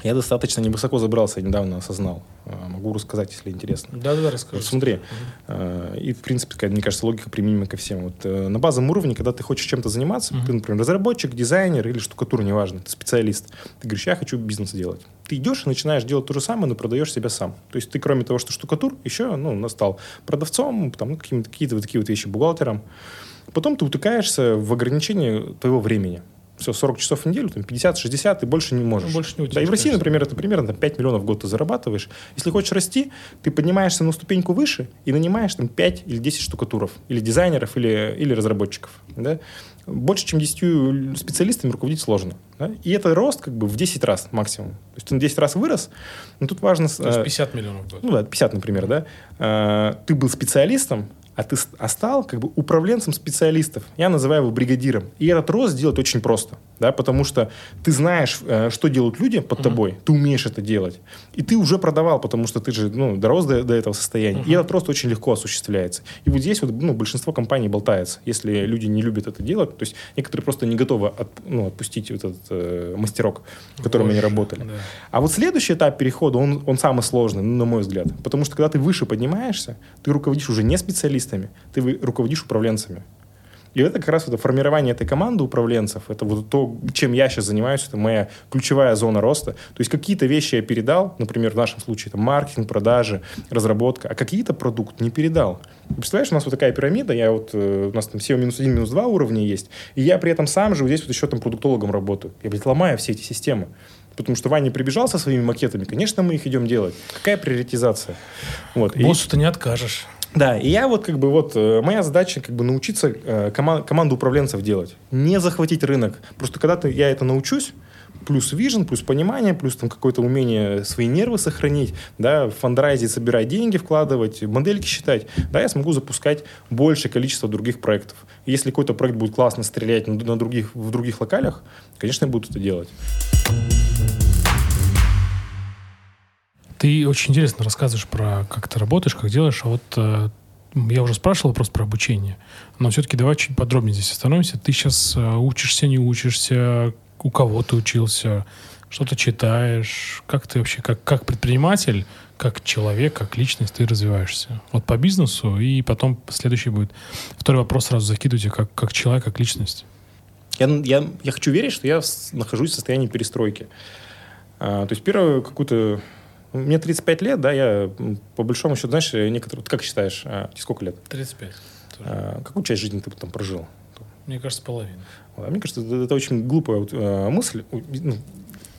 Я достаточно невысоко забрался, я недавно осознал. А, Могу рассказать, если интересно. Да-да, Вот расскажи. смотри, э, и в принципе, такая, мне кажется, логика применима ко всем. Вот, э, на базовом уровне, когда ты хочешь чем-то заниматься, Мгм. ты, например, разработчик, дизайнер или штукатур, неважно, ты специалист, ты говоришь, я хочу бизнес делать. Ты идешь и начинаешь делать то же самое, но продаешь себя сам. То есть ты, кроме того, что штукатур, еще ну, стал продавцом, там, ну, какие-то вот такие вот вещи, бухгалтером. Потом ты утыкаешься в ограничение твоего времени. Все, 40 часов в неделю, там 50-60, ты больше не можешь. Ну, больше не Да, и в России, конечно. например, это примерно там, 5 миллионов в год ты зарабатываешь. Если хочешь расти, ты поднимаешься на ступеньку выше и нанимаешь там 5 или 10 штукатуров, или дизайнеров, или, или разработчиков. Да? Больше, чем 10 специалистами руководить сложно. Да? И это рост как бы в 10 раз максимум. То есть ты на 10 раз вырос, но тут важно... То есть э, 50 миллионов в год. ну да, 50, например, да, э, ты был специалистом, а ты а стал как бы управленцем специалистов. Я называю его бригадиром. И этот рост сделать очень просто, да, потому что ты знаешь, э, что делают люди под uh-huh. тобой, ты умеешь это делать. И ты уже продавал, потому что ты же ну, дорос до, до этого состояния. Uh-huh. И этот рост очень легко осуществляется. И вот здесь вот, ну, большинство компаний болтается. Если люди не любят это делать, то есть некоторые просто не готовы от, ну, отпустить вот этот э, мастерок, в котором Ой, они работали. Да. А вот следующий этап перехода, он, он самый сложный, ну, на мой взгляд. Потому что когда ты выше поднимаешься, ты руководишь уже не специалистом, специалистами, ты руководишь управленцами. И это как раз это формирование этой команды управленцев, это вот то, чем я сейчас занимаюсь, это моя ключевая зона роста. То есть какие-то вещи я передал, например, в нашем случае это маркетинг, продажи, разработка, а какие-то продукты не передал. Представляешь, у нас вот такая пирамида, я вот, э, у нас там SEO минус один, минус два уровня есть, и я при этом сам же вот здесь вот еще там продуктологом работаю. Я, блядь, ломаю все эти системы. Потому что Ваня прибежал со своими макетами, конечно, мы их идем делать. Какая приоритизация? Вот. Боссу ты не откажешь. Да, и я вот как бы вот, э, моя задача как бы научиться э, кома- команду управленцев делать. Не захватить рынок. Просто когда ты, я это научусь, плюс вижен, плюс понимание, плюс там какое-то умение свои нервы сохранить, да, в фандрайзе собирать деньги, вкладывать, модельки считать, да, я смогу запускать большее количество других проектов. И если какой-то проект будет классно стрелять на, на других, в других локалях, конечно, я буду это делать. Ты очень интересно рассказываешь про как ты работаешь, как делаешь, а вот э, я уже спрашивал вопрос про обучение, но все-таки давай чуть подробнее здесь остановимся. Ты сейчас э, учишься, не учишься, у кого ты учился, что ты читаешь, как ты вообще, как, как предприниматель, как человек, как личность ты развиваешься. Вот по бизнесу, и потом следующий будет. Второй вопрос сразу закидывайте, как, как человек, как личность. Я, я, я хочу верить, что я нахожусь в состоянии перестройки. А, то есть первую какую-то мне 35 лет, да, я по большому счету, знаешь, некоторые... Ты как считаешь, а, сколько лет? 35. А, какую часть жизни ты там прожил? Мне кажется, половину. А мне кажется, это, это очень глупая вот, а, мысль. Ну,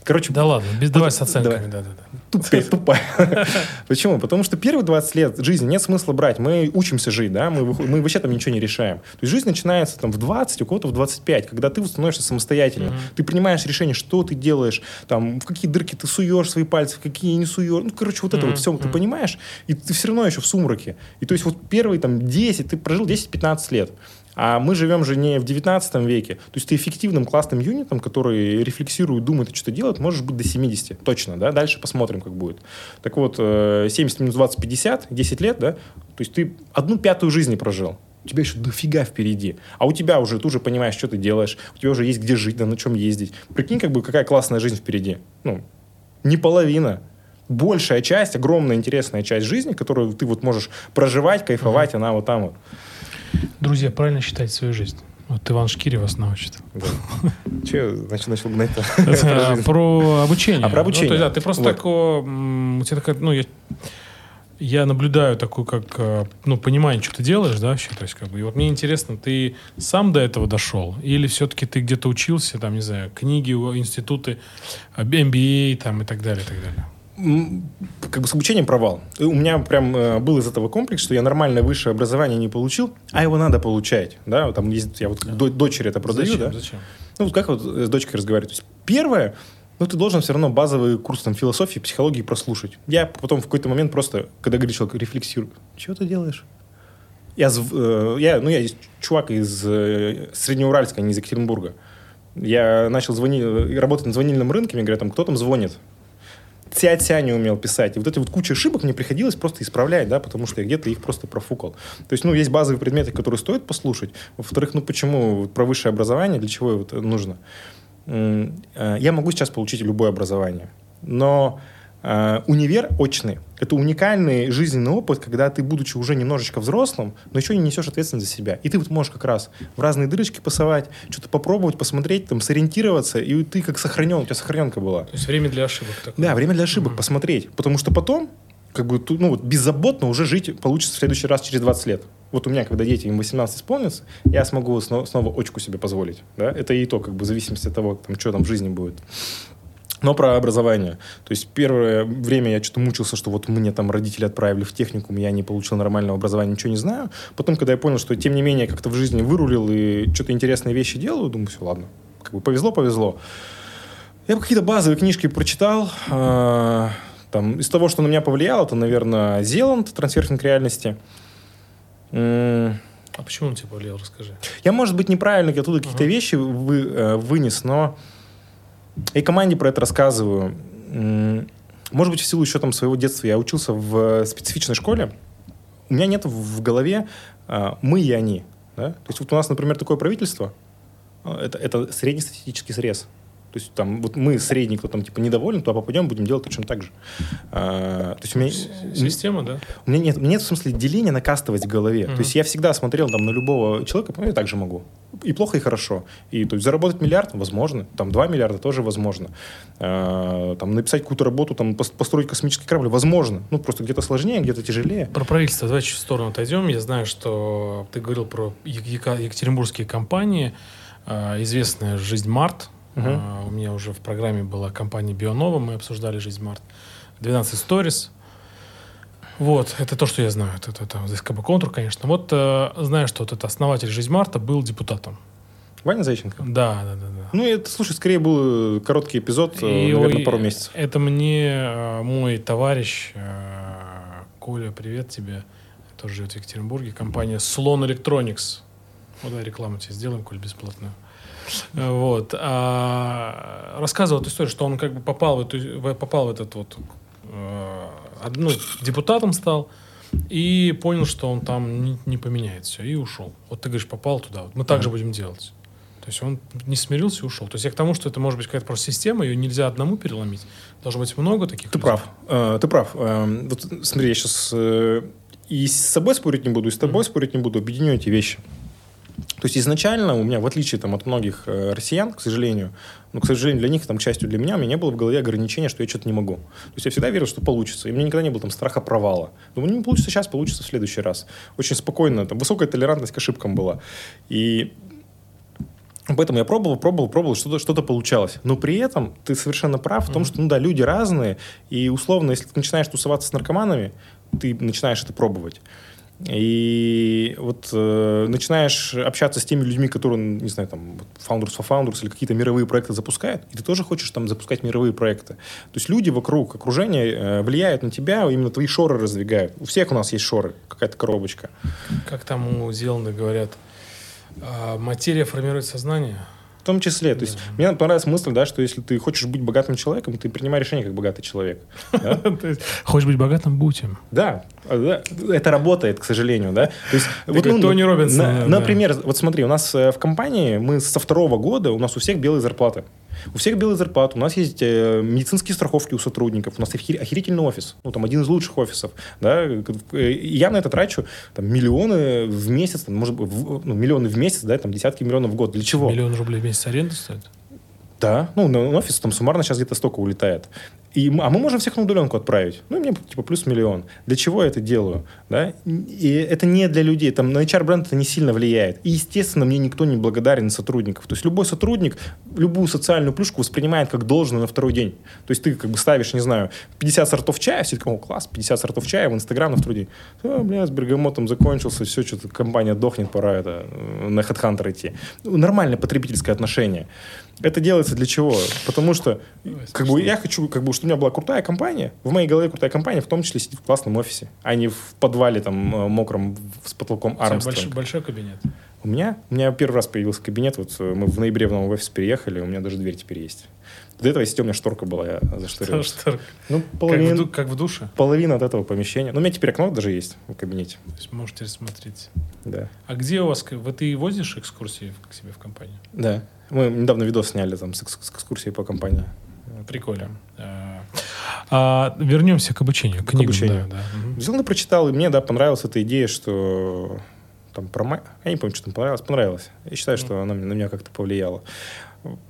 Короче, да ладно, без давай с оценками. Да, да, да. Тупая, тупая. Почему? Потому что первые 20 лет жизни нет смысла брать. Мы учимся жить, да, мы, мы вообще там ничего не решаем. То есть жизнь начинается там в 20, у кого-то в 25, когда ты становишься самостоятельным. Mm-hmm. Ты принимаешь решение, что ты делаешь, там, в какие дырки ты суешь свои пальцы, в какие не суешь. Ну, короче, вот mm-hmm. это вот все mm-hmm. ты понимаешь, и ты все равно еще в сумраке. И то есть вот первые там 10, ты прожил 10-15 лет. А мы живем же не в 19 веке. То есть ты эффективным классным юнитом, который рефлексирует, думает и что-то делает, можешь быть до 70. Точно, да? Дальше посмотрим, как будет. Так вот, 70 э, минус 20, 50, 10 лет, да? То есть ты одну пятую жизни прожил. У тебя еще дофига впереди. А у тебя уже, ты уже понимаешь, что ты делаешь. У тебя уже есть где жить, да на чем ездить. Прикинь, как бы, какая классная жизнь впереди. Ну, не половина большая часть, огромная интересная часть жизни, которую ты вот можешь проживать, кайфовать, mm-hmm. она вот там вот. Друзья, правильно считать свою жизнь. Вот Иван Шкири вас научит. Да. Че, значит, начал гнать Про обучение. А про обучение. Ну, есть, да, ты просто вот. такое, у тебя такая, ну, я, я наблюдаю такую, как, э, ну, понимание, что ты делаешь, да, вообще, то есть, как бы, и вот мне интересно, ты сам до этого дошел, или все-таки ты где-то учился, там, не знаю, книги, институты, MBA, там, и так далее, и так далее? Как бы с обучением провал. У меня прям э, был из этого комплекс, что я нормальное высшее образование не получил, а его надо получать. Да, там есть, я вот да. дочери это продаю, Зачем? да. Зачем? Ну, вот как вот с дочкой разговаривать. То есть, первое, ну, ты должен все равно базовый курс там, философии, психологии прослушать. Я потом в какой-то момент просто, когда говорит человек, рефлексирую. Чего ты делаешь? Я, э, я, ну, я чувак из э, Среднеуральска, а не из Екатеринбурга. Я начал звонить, э, работать на звонильном рынке, мне говорят, там, кто там звонит? Тя-тя не умел писать. И вот эти вот куча ошибок мне приходилось просто исправлять, да, потому что я где-то их просто профукал. То есть, ну, есть базовые предметы, которые стоит послушать. Во-вторых, ну, почему про высшее образование, для чего это нужно? Э, я могу сейчас получить любое образование, но Uh, универ очный. Это уникальный жизненный опыт, когда ты, будучи уже немножечко взрослым, но еще не несешь ответственность за себя. И ты вот можешь как раз в разные дырочки пасовать, что-то попробовать, посмотреть, там, сориентироваться, и ты как сохранен, у тебя сохраненка была. То есть время для ошибок. Такое. Да, время для ошибок, mm-hmm. посмотреть. Потому что потом как бы, ну, вот беззаботно уже жить получится в следующий раз через 20 лет. Вот у меня, когда дети им 18 исполнится, я смогу снова, снова очку себе позволить. Да? Это и то, как бы, в зависимости от того, там, что там в жизни будет. Но про образование. То есть первое время я что-то мучился, что вот мне там родители отправили в техникум, я не получил нормального образования, ничего не знаю. Потом, когда я понял, что тем не менее как-то в жизни вырулил и что-то интересные вещи делаю, думаю, все, ладно. Как бы повезло, повезло. Я какие-то базовые книжки прочитал. Э, там, из того, что на меня повлияло, это, наверное, Зеланд, трансферфинг реальности. А почему он тебе повлиял, расскажи. Я, может быть, неправильно оттуда какие-то Ага. вещи вы, э, вынес, но и команде про это рассказываю. Может быть, в силу еще там своего детства я учился в специфичной школе. У меня нет в голове а, мы и они. Да? То есть вот у нас, например, такое правительство, а, это, это среднестатистический срез. То есть там вот мы средний, кто там типа недоволен, туда попадем, будем делать точно так же. А, то есть у меня, Система, да? у меня нет, у меня нет в смысле деления на кастовость в голове. Мгм. То есть я всегда смотрел там на любого человека, ну, я так же могу. И плохо, и хорошо. И то есть заработать миллиард возможно, там 2 миллиарда тоже возможно. А, там написать какую-то работу, там пос- построить космический корабль возможно. Ну просто где-то сложнее, где-то тяжелее. Про правительство давай чуть в сторону отойдем. Я знаю, что ты говорил про екатеринбургские компании. А, Известная «Жизнь Март». Мгм. А, У меня уже в программе была компания «Бионова», мы обсуждали «Жизнь Март». 12 сторис. Вот, это то, что я знаю. Это, это, это СКБ Контур, конечно. Вот э, знаю, что вот этот основатель «Жизнь Марта» был депутатом. Ваня Зайченко. Да, да, да. да. Ну, это, слушай, скорее был короткий эпизод, э, И, наверное, пару месяцев. Это мне э, мой товарищ э, Коля, привет тебе, тоже живет в Екатеринбурге, компания Слон Electronics. Вот давай рекламу тебе сделаем, Коль, бесплатную. Э, Вот. А, рассказывал эту историю, что он как бы попал в, эту, попал в этот вот э, ну, депутатом стал и понял, что он там не, не поменяет все, и ушел. Вот ты говоришь, попал туда, вот мы так же будем делать. То есть он не смирился и ушел. То есть я к тому, что это может быть какая-то просто система, ее нельзя одному переломить. Должно быть много таких. Ты людей. прав. Э, Ты прав. Э, Вот смотри, я сейчас и с собой спорить не буду, и с тобой спорить не буду, объединю эти вещи. То есть изначально у меня, в отличие там, от многих э, россиян, к сожалению, ну, к сожалению, для них, там, к счастью, для меня, у меня не было в голове ограничения, что я что-то не могу. То есть я всегда верил, что получится. И у меня никогда не было там страха провала. Думаю, не получится сейчас, получится в следующий раз. Очень спокойно, там, высокая толерантность к ошибкам была. И Поэтому я пробовал, пробовал, пробовал, что-то что получалось. Но при этом ты совершенно прав в том, что, ну да, люди разные, и условно, если ты начинаешь тусоваться с наркоманами, ты начинаешь это пробовать. И вот э, начинаешь общаться с теми людьми, которые, не знаю, там, Founders for Founders или какие-то мировые проекты запускают, и ты тоже хочешь там запускать мировые проекты. То есть люди вокруг, окружение э, влияют на тебя, именно твои шоры раздвигают. У всех у нас есть шоры, какая-то коробочка. Как там у Зеланда говорят, а, материя формирует сознание. В том числе. То есть мне понравилась мысль, да, что если ты хочешь быть богатым человеком, ты принимай решение как богатый человек. Хочешь быть богатым, будь им. Да, а, да, это работает, к сожалению, да. То есть, как Тони Робинсон. Например, вот смотри, у нас э, в компании мы со второго года у нас у всех белые зарплаты. У всех белые зарплаты, у нас есть э, медицинские страховки у сотрудников, у нас охер- охерительный офис, ну там один из лучших офисов, да. Э, Я на это трачу там миллионы в месяц, там, может в- ну, миллионы в месяц, да, там десятки миллионов в год. Для чего? Миллион рублей в месяц аренды стоит. Да, ну, на офис там суммарно сейчас где-то столько улетает. И, а мы можем всех на удаленку отправить. Ну, мне типа плюс миллион. Для чего я это делаю? Да? И это не для людей. Там на HR-бренд это не сильно влияет. И, естественно, мне никто не благодарен сотрудников. То есть любой сотрудник любую социальную плюшку воспринимает как должное на второй день. То есть ты как бы ставишь, не знаю, 50 сортов чая, все такие, о, класс, 50 сортов чая в Инстаграм на второй день. А, бля, с бергамотом закончился, все, что-то компания дохнет, пора это, э, на HeadHunter идти. Нормальное потребительское отношение. Это делается для чего? Потому что как бы, я хочу, как бы, чтобы у меня была крутая компания. В моей голове крутая компания, в том числе сидит в классном офисе, а не в подвале там э, мокром с потолком Армстронг. большой, большой кабинет. У меня, у меня первый раз появился кабинет, вот э, мы в ноябре в новый офис переехали, у меня даже дверь теперь есть. До этого, если у меня шторка была, я зашторил. Что- Ну, Как в, половина, как в душе. половина от этого помещения. Ну, у меня теперь окно даже есть в кабинете. То есть можете рассмотреть. Да. А где у вас... Вы ты возишь экскурсии к себе в компанию? Да. Мы недавно видос сняли там с, экс- с экскурсией по компании. Прикольно. А, а, вернемся к обучению. К книгам, обучению. да, да. Взял и прочитал, и мне, да, понравилась эта идея, что там про ма- Я не помню, что там понравилось. Понравилось. Я считаю, что она на меня как-то повлияла.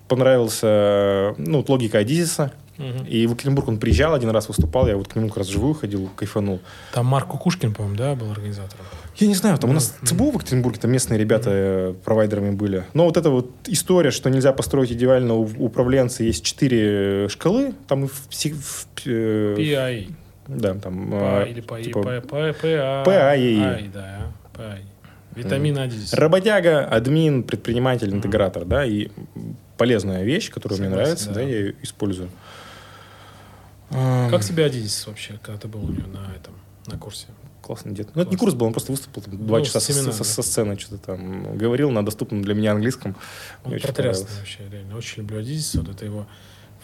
Понравился, ну, вот логика Адизиса. И в Екатеринбург он приезжал один раз, выступал, я вот к нему как раз вживую ходил, кайфанул. Там Марк Кукушкин, по-моему, да, был организатором? Я не знаю, там у нас. ЦБУ в Екатеринбурге, там местные ребята э, провайдерами были. Но вот эта вот история, что нельзя построить идеального у- управленца, есть четыре шкалы, там и в, пси- в, э, PAEI. да, там... Па- э, Или ПАИ. типа П- П- ПА. ПАИ. Ай, да. ПАИ. Витамин А здесь. Работяга, админ, предприниматель, интегратор, да, и полезная вещь, которая мне Согласен, нравится, да. да, я ее использую. Как тебе Адидис вообще, когда ты был у него на этом, на курсе? Классный дед. Ну, это не курс был, он просто выступил там, два Ну, часа со, семинар, со- да. со сцены, что-то там говорил на доступном для меня английском. Он Мне потрясный вообще, реально. Очень люблю водительство. Вот это его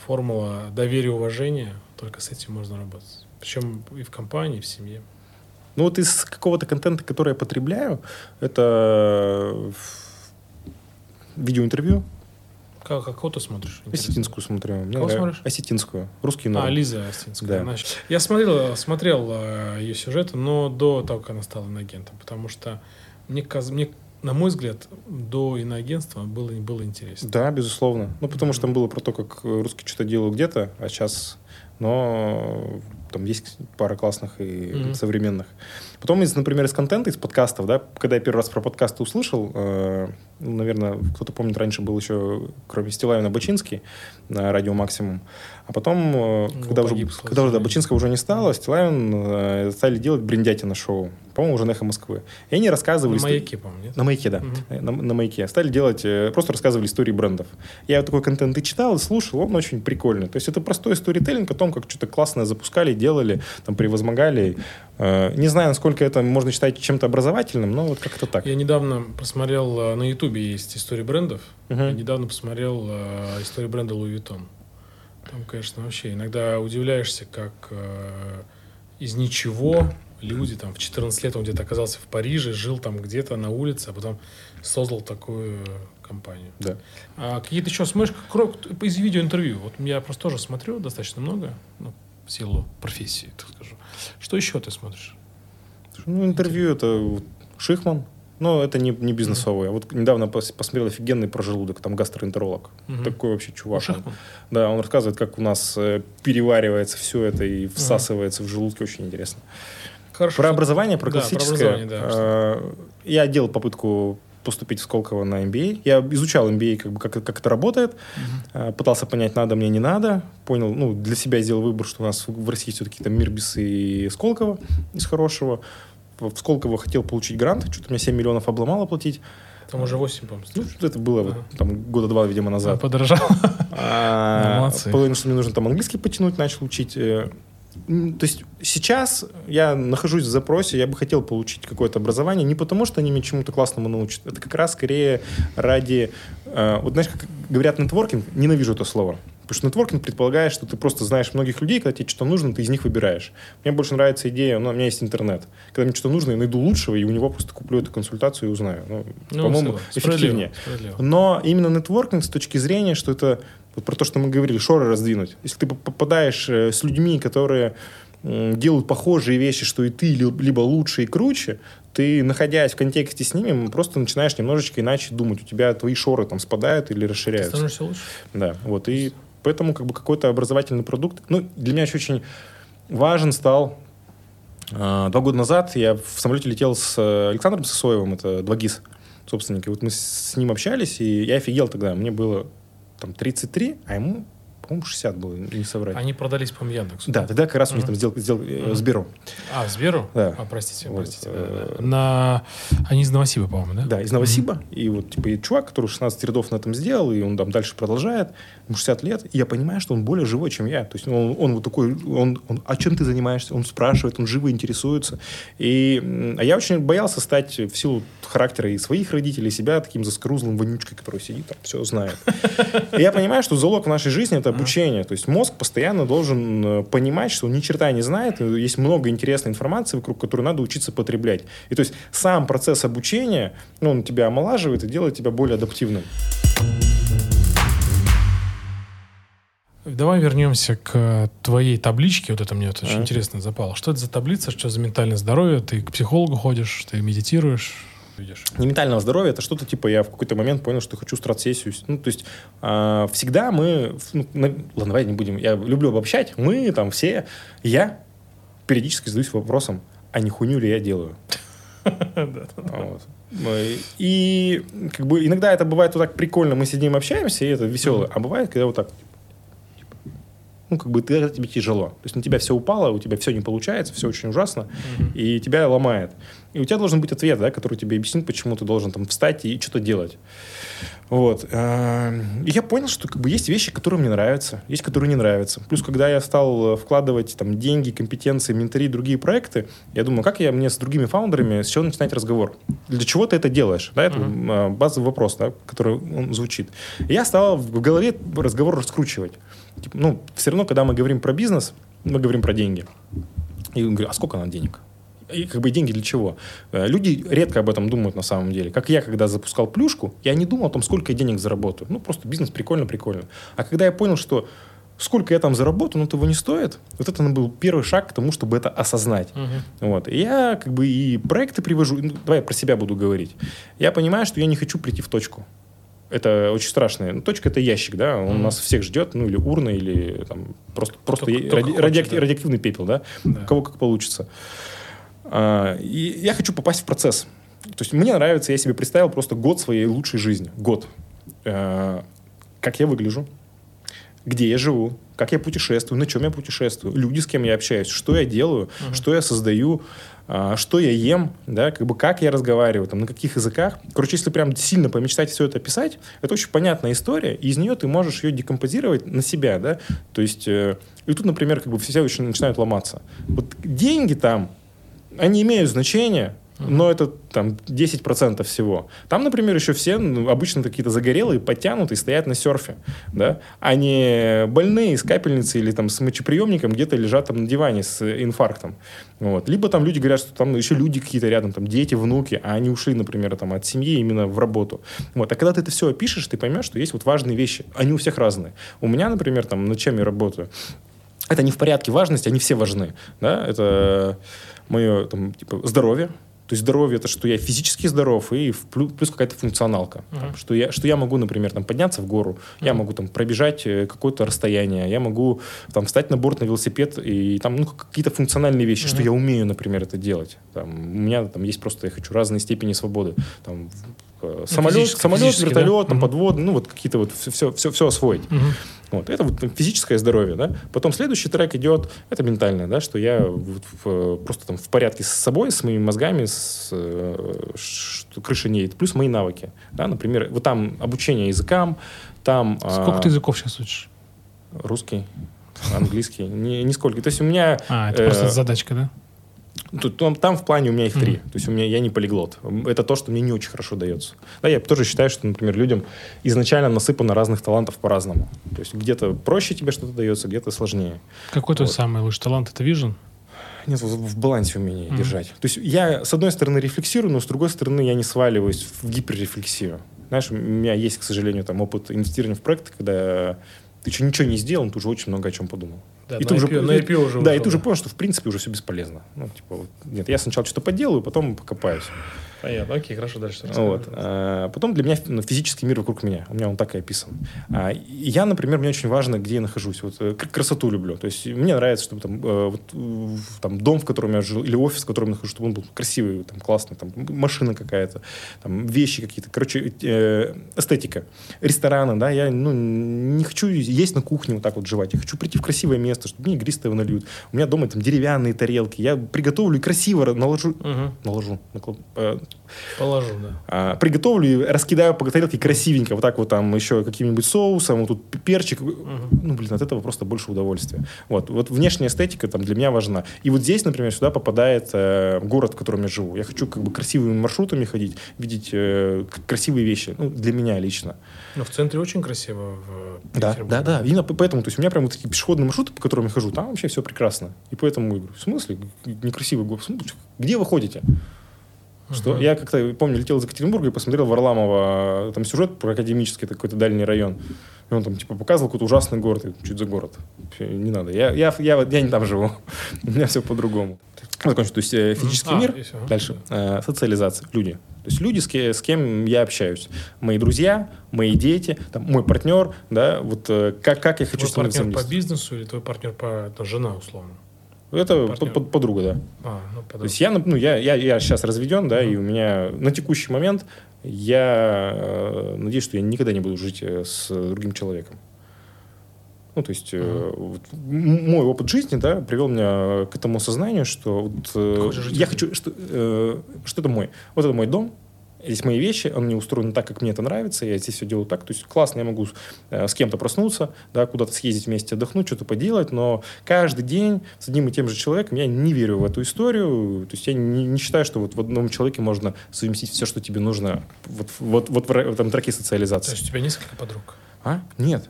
формула доверия, уважения. Только с этим можно работать. Причем и в компании, и в семье. Ну, вот из какого-то контента, который я потребляю, это э, видеоинтервью. Как, какого ты смотришь? Интересно. Осетинскую смотрю. Мне Кого смотришь? Осетинскую. Русский А, народ. Лиза Остинская. Да. Я смотрел, смотрел э, ее сюжеты, но до того, как она стала иноагентом. Потому что мне, каз- мне на мой взгляд, до иноагентства было, было интересно. Да, безусловно. Ну, потому что там было про то, как русские что-то делают где-то, а сейчас... Но там есть пара классных и Мгм. современных. Потом, из, например, из контента, из подкастов, да, когда я первый раз про подкасты услышал, э, ну, наверное, кто-то помнит, раньше был еще, кроме Стилавина, Бачинский на радио «Максимум». А потом, э, Ну, когда, уже, погиб, к когда уже да. Бачинского уже не стало, Стилавин э, стали делать Бриндятина шоу. По-моему, уже на «Эхо Москвы». И они рассказывали... На маяке, по-моему, нет? на маяке, да. Э, На, на маяке. Стали делать, э, просто рассказывали истории брендов. Я вот такой контент и читал, и слушал, он очень прикольный. То есть это простой сторителлинг о том, как что-то классное запускали, делали, там, превозмогали. Э, Не знаю, насколько это можно считать чем-то образовательным, но вот как-то так. Я недавно посмотрел, э, на Ютубе есть истории брендов. Мгм. Я недавно посмотрел э, историю бренда Louis Vuitton. Там, конечно, вообще иногда удивляешься, как из ничего люди там в 14 лет он где-то оказался в Париже, жил там где-то на улице, а потом создал такую компанию. Да. А какие-то еще смотришь, кро- из видеоинтервью? Вот я просто тоже смотрю достаточно много, ну, в силу профессии, так скажу. Что еще ты смотришь? Ну, интервью это Шихман. Но это не, не бизнесовое. Вот недавно пос- посмотрел офигенный про желудок, там гастроэнтеролог. Мгм. Такой вообще чувак. Шихман? Да, он рассказывает, как у нас э, переваривается все это и всасывается в желудке. Очень интересно. Хорошо. Про образование, про Да, про классическое. образование, да. Э, Я делал попытку поступить в Сколково на MBA. Я изучал MBA, как, бы, как, как это работает. Э, Пытался понять, надо мне, не надо. Понял, ну, для себя сделал выбор, что у нас в России все-таки там Мирбис и Сколково из хорошего. В Сколково хотел получить грант. Что-то мне 7 миллионов обломало платить. Там уже 8, по-моему, Ну, это было вот, Ага. там, года два, видимо, назад. Подорожал. А. Половину, что мне нужно там английский потянуть, начал учить. То есть сейчас я нахожусь в запросе, я бы хотел получить какое-то образование, не потому, что они меня чему-то классному научат. Это как раз скорее ради... э, Вот знаешь, как говорят нетворкинг, ненавижу это слово. Потому что нетворкинг предполагает, что ты просто знаешь многих людей, когда тебе что-то нужно, ты из них выбираешь. Мне больше нравится идея, ну, у меня есть интернет. Когда мне что-то нужно, я найду лучшего, и у него просто куплю эту консультацию и узнаю. Ну, Ну, по-моему, эффективнее. справедливо. Но именно нетворкинг с точки зрения, что это вот про то, что мы говорили, шоры раздвинуть. Если ты поп- попадаешь э, с людьми, которые делают похожие вещи, что и ты, ли- либо лучше и круче, ты, находясь в контексте с ними, просто начинаешь немножечко иначе думать. У тебя твои шоры там спадают или Ты расширяются. становишься лучше? Да, вот. И поэтому как бы какой-то образовательный продукт. Ну, для меня еще очень важен стал а, Два года назад я в самолете летел с э, Александром Сосоевым, это 2GIS, собственник. И вот мы с ним общались, и я офигел тогда. Мне было там 33, а ему, по-моему, 60 было, не соврать. Они продались, по-моему, Яндексу. Да, тогда как раз у них там сделал, сделал э, Мгм. Сберу. А, Сберу? Да. А, простите, Вот, простите. э, да, да. На... Они из Новосиба, по-моему, да? Да, из Новосиба. И вот, типа, и чувак, который 16 рядов на этом сделал, и он там дальше продолжает. Ему 60 лет. И я понимаю, что он более живой, чем я. То есть он, он вот такой, он, он, а чем ты занимаешься? Он спрашивает, он живо интересуется. И, а я очень боялся стать в силу характера и своих родителей, и себя таким заскорузлым вонючкой, который сидит там, все знает. И я понимаю, что залог в нашей жизни – это обучение. То есть мозг постоянно должен э, понимать, что он ни черта не знает, и есть много интересной информации, вокруг которой надо учиться потреблять. И то есть сам процесс обучения, ну, он тебя омолаживает и делает тебя более адаптивным. Давай вернемся к твоей табличке. Вот это мне вот очень А. интересно запало. Что это за таблица? Что за ментальное здоровье? Ты к психологу ходишь, ты медитируешь? Видишь? Не ментального здоровья, это что-то типа я в какой-то момент понял, что хочу стратсессию. Ну, то есть а, всегда мы... ну, на- ладно, давай не будем. Я люблю обобщать. Мы там все... Я периодически задаюсь вопросом, а не хуйню ли я делаю? Ну, и- как бы иногда это бывает вот так прикольно, мы сидим, общаемся, и это весело. А бывает, когда вот так, ну, как бы ты, тебе тяжело. То есть на тебя все упало, у тебя все не получается, все очень ужасно, и тебя ломает. И у тебя должен быть ответ, да, который тебе объяснит, почему ты должен там встать и что-то делать. Вот. А, и я понял, что как бы есть вещи, которые мне нравятся, есть, которые не нравятся. Плюс, когда я стал вкладывать там деньги, компетенции, ментори, другие проекты, я думаю, как я мне с другими фаундерами, с чего начинать разговор? Для чего ты это делаешь? Да, это uh-huh. базовый вопрос, да, который он звучит. И я стал в голове разговор раскручивать. Типа, ну, все равно, когда мы говорим про бизнес, мы говорим про деньги. И говорю, а сколько надо денег? И как бы деньги для чего? Э, люди редко об этом думают на самом деле. Как я, когда запускал плюшку, я не думал о том, сколько я денег заработаю. Ну, просто бизнес прикольно-прикольно. А когда я понял, что сколько я там заработаю, но этого не стоит. Вот это был первый шаг к тому, чтобы это осознать. Uh-huh. Вот. И я как бы и проекты привожу, ну, давай я про себя буду говорить. Я понимаю, что я не хочу прийти в точку. Это очень страшно. Ну, точка это ящик, да, он mm. нас всех ждет, ну или урна, или там просто, просто только, ради, только радиоактив, хочет, да. радиоактивный пепел, да? да, у кого как получится. А, и я хочу попасть в процесс. То есть мне нравится, я себе представил просто год своей лучшей жизни. Год. А, как я выгляжу, где я живу, как я путешествую, на чем я путешествую, люди, с кем я общаюсь, что я делаю, uh-huh. что я создаю, а, что я ем, да, как бы как я разговариваю, там, на каких языках. Короче, если прям сильно помечтать все это описать, это очень понятная история, и из нее ты можешь ее декомпозировать на себя, да, то есть, э, и тут, например, как бы все очень начинают ломаться. Вот деньги там, они имеют значение, но это там 10% всего. Там, например, еще все ну, обычно какие-то загорелые, подтянутые, стоят на серфе, да, а не больные с капельницей или там с мочеприемником где-то лежат там на диване с инфарктом. Вот. Либо там люди говорят, что там еще люди какие-то рядом, там дети, внуки, а они ушли, например, там от семьи именно в работу. Вот. А когда ты это все опишешь, ты поймешь, что есть вот важные вещи. Они у всех разные. У меня, например, там, над чем я работаю, это не в порядке важности, они все важны. Да? Это мое там, типа, здоровье. То есть здоровье это что я физически здоров и плюс, плюс какая-то функционалка. Uh-huh. Там, что, я, что я могу, например, там, подняться в гору, uh-huh. я могу там, пробежать э, какое-то расстояние, я могу там, встать на борт на велосипед и там ну, какие-то функциональные вещи, uh-huh. что я умею, например, это делать. Там, у меня там есть просто, я хочу разные степени свободы. Там, самолет, самолет вертолет, да? там, uh-huh. подводный, ну вот какие-то вот все, все, все освоить. Uh-huh. Вот. Это вот физическое здоровье, да. Потом следующий трек идет, это ментальное, да, что я вот в, просто там в порядке с собой, с моими мозгами, с, что крыша не едет, плюс мои навыки, да, например, вот там обучение языкам, там... Сколько а, ты языков сейчас учишь? Русский, английский, не, нисколько. То есть у меня... А, это э, просто задачка, да? Тут, там, там в плане у меня их три. Mm-hmm. То есть у меня я не полиглот. Это то, что мне не очень хорошо дается. Да, я тоже считаю, что, например, людям изначально насыпано разных талантов по-разному. То есть где-то проще тебе что-то дается, где-то сложнее. Какой вот. твой самый лучший талант? Это Vision? Нет, в, в балансе умение mm-hmm. держать. То есть я, с одной стороны, рефлексирую, но с другой стороны, я не сваливаюсь в гиперрефлексию. Знаешь, у меня есть, к сожалению, там опыт инвестирования в проекты, когда ты еще ничего не сделал, но ты уже очень много о чем подумал. Да, и ты уже, на IPO уже Да, вышел, и ты уже понял, что в принципе уже все бесполезно. Ну, типа, вот, нет, я сначала что-то поделаю, потом покопаюсь. Понятно, окей, хорошо, дальше вот. а, Потом для меня ну, физический мир вокруг меня, у меня он так и описан. А, я, например, мне очень важно, где я нахожусь. Вот, э, красоту люблю. То есть мне нравится, чтобы там, э, вот, там дом, в котором я жил, или офис, в котором я нахожусь, чтобы он был красивый, там, классный, там, машина какая-то, там, вещи какие-то. Короче, э, эстетика. Рестораны, да, я ну, не хочу есть на кухне вот так вот жевать. Я хочу прийти в красивое место, чтобы мне игристое нальют. У меня дома там деревянные тарелки. Я приготовлю и красиво наложу. Угу. Наложу. Э, Положу, да. А, приготовлю и раскидаю по тарелке красивенько. Вот так вот там еще каким-нибудь соусом, вот тут перчик. Угу. Ну, блин, от этого просто больше удовольствия. Вот, вот внешняя эстетика там для меня важна. И вот здесь, например, сюда попадает э, город, в котором я живу. Я хочу как бы красивыми маршрутами ходить, видеть э, красивые вещи. Ну, для меня лично. Ну, в центре очень красиво. В да, да, да. Именно поэтому, то есть у меня прям вот такие пешеходные маршруты, по которым я хожу, там вообще все прекрасно. И поэтому, говорю, в смысле, некрасивый город? Где вы ходите? Что я как-то, помню, летел из Екатеринбурга и посмотрел Варламова, там сюжет про академический какой-то дальний район. И он там, типа, показывал какой-то ужасный город. Я, Чуть за город. Не надо. Я, я, я, я не там живу. У меня все по-другому. Закончу. То есть э, физический а, мир. Дальше. Э, социализация. Люди. То есть люди, с, кем, с кем я общаюсь. Мои друзья, мои дети, там, мой партнер, да, вот э, как, как я хочу твой становиться партнер по бизнесу или твой партнер по там, жена, условно? Это под, под, подруга, да. А, ну, подруга. То есть я, ну, я, я, я сейчас разведен, да, mm-hmm. и у меня на текущий момент я э, надеюсь, что я никогда не буду жить э, с другим человеком. Ну, то есть uh-huh. вот, мой опыт жизни, да, привел меня к этому осознанию, что вот, э, я хочу, что, э, что это мой. Вот это мой дом, здесь мои вещи, он не устроен так, как мне это нравится, я здесь все делаю так. То есть классно, я могу э, с кем-то проснуться, да, куда-то съездить вместе, отдохнуть, что-то поделать, но каждый день с одним и тем же человеком я не верю в эту историю. То есть я не, не считаю, что вот в одном человеке можно совместить все, что тебе нужно вот, вот, вот в, в этом траке социализации. То есть у тебя несколько подруг? А? Нет.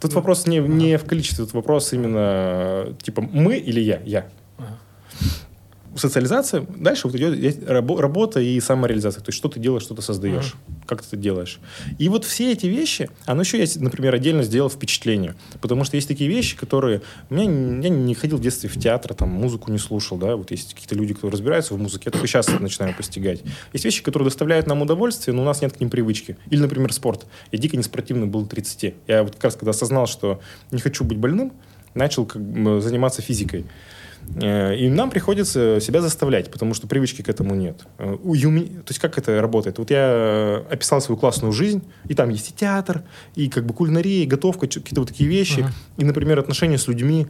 Тут вопрос не, не в количестве, тут вопрос именно, типа, мы или я? Я социализация, дальше вот идет работа и самореализация. То есть, что ты делаешь, что ты создаешь, uh-huh. как ты это делаешь. И вот все эти вещи, оно еще, я, например, отдельно сделал впечатление. Потому что есть такие вещи, которые... У меня, я не ходил в детстве в театр, там, музыку не слушал, да, вот есть какие-то люди, которые разбираются в музыке, я только сейчас это начинаю постигать. Есть вещи, которые доставляют нам удовольствие, но у нас нет к ним привычки. Или, например, спорт. Я дико неспортивный был 30. Я вот как раз, когда осознал, что не хочу быть больным, начал как бы, заниматься физикой. Э, и нам приходится себя заставлять, потому что привычки к этому нет. Э, то есть как это работает? Вот я описал свою классную жизнь, и там есть и театр, и как бы кулинария, и готовка, какие-то вот такие вещи, uh-huh. и, например, отношения с людьми.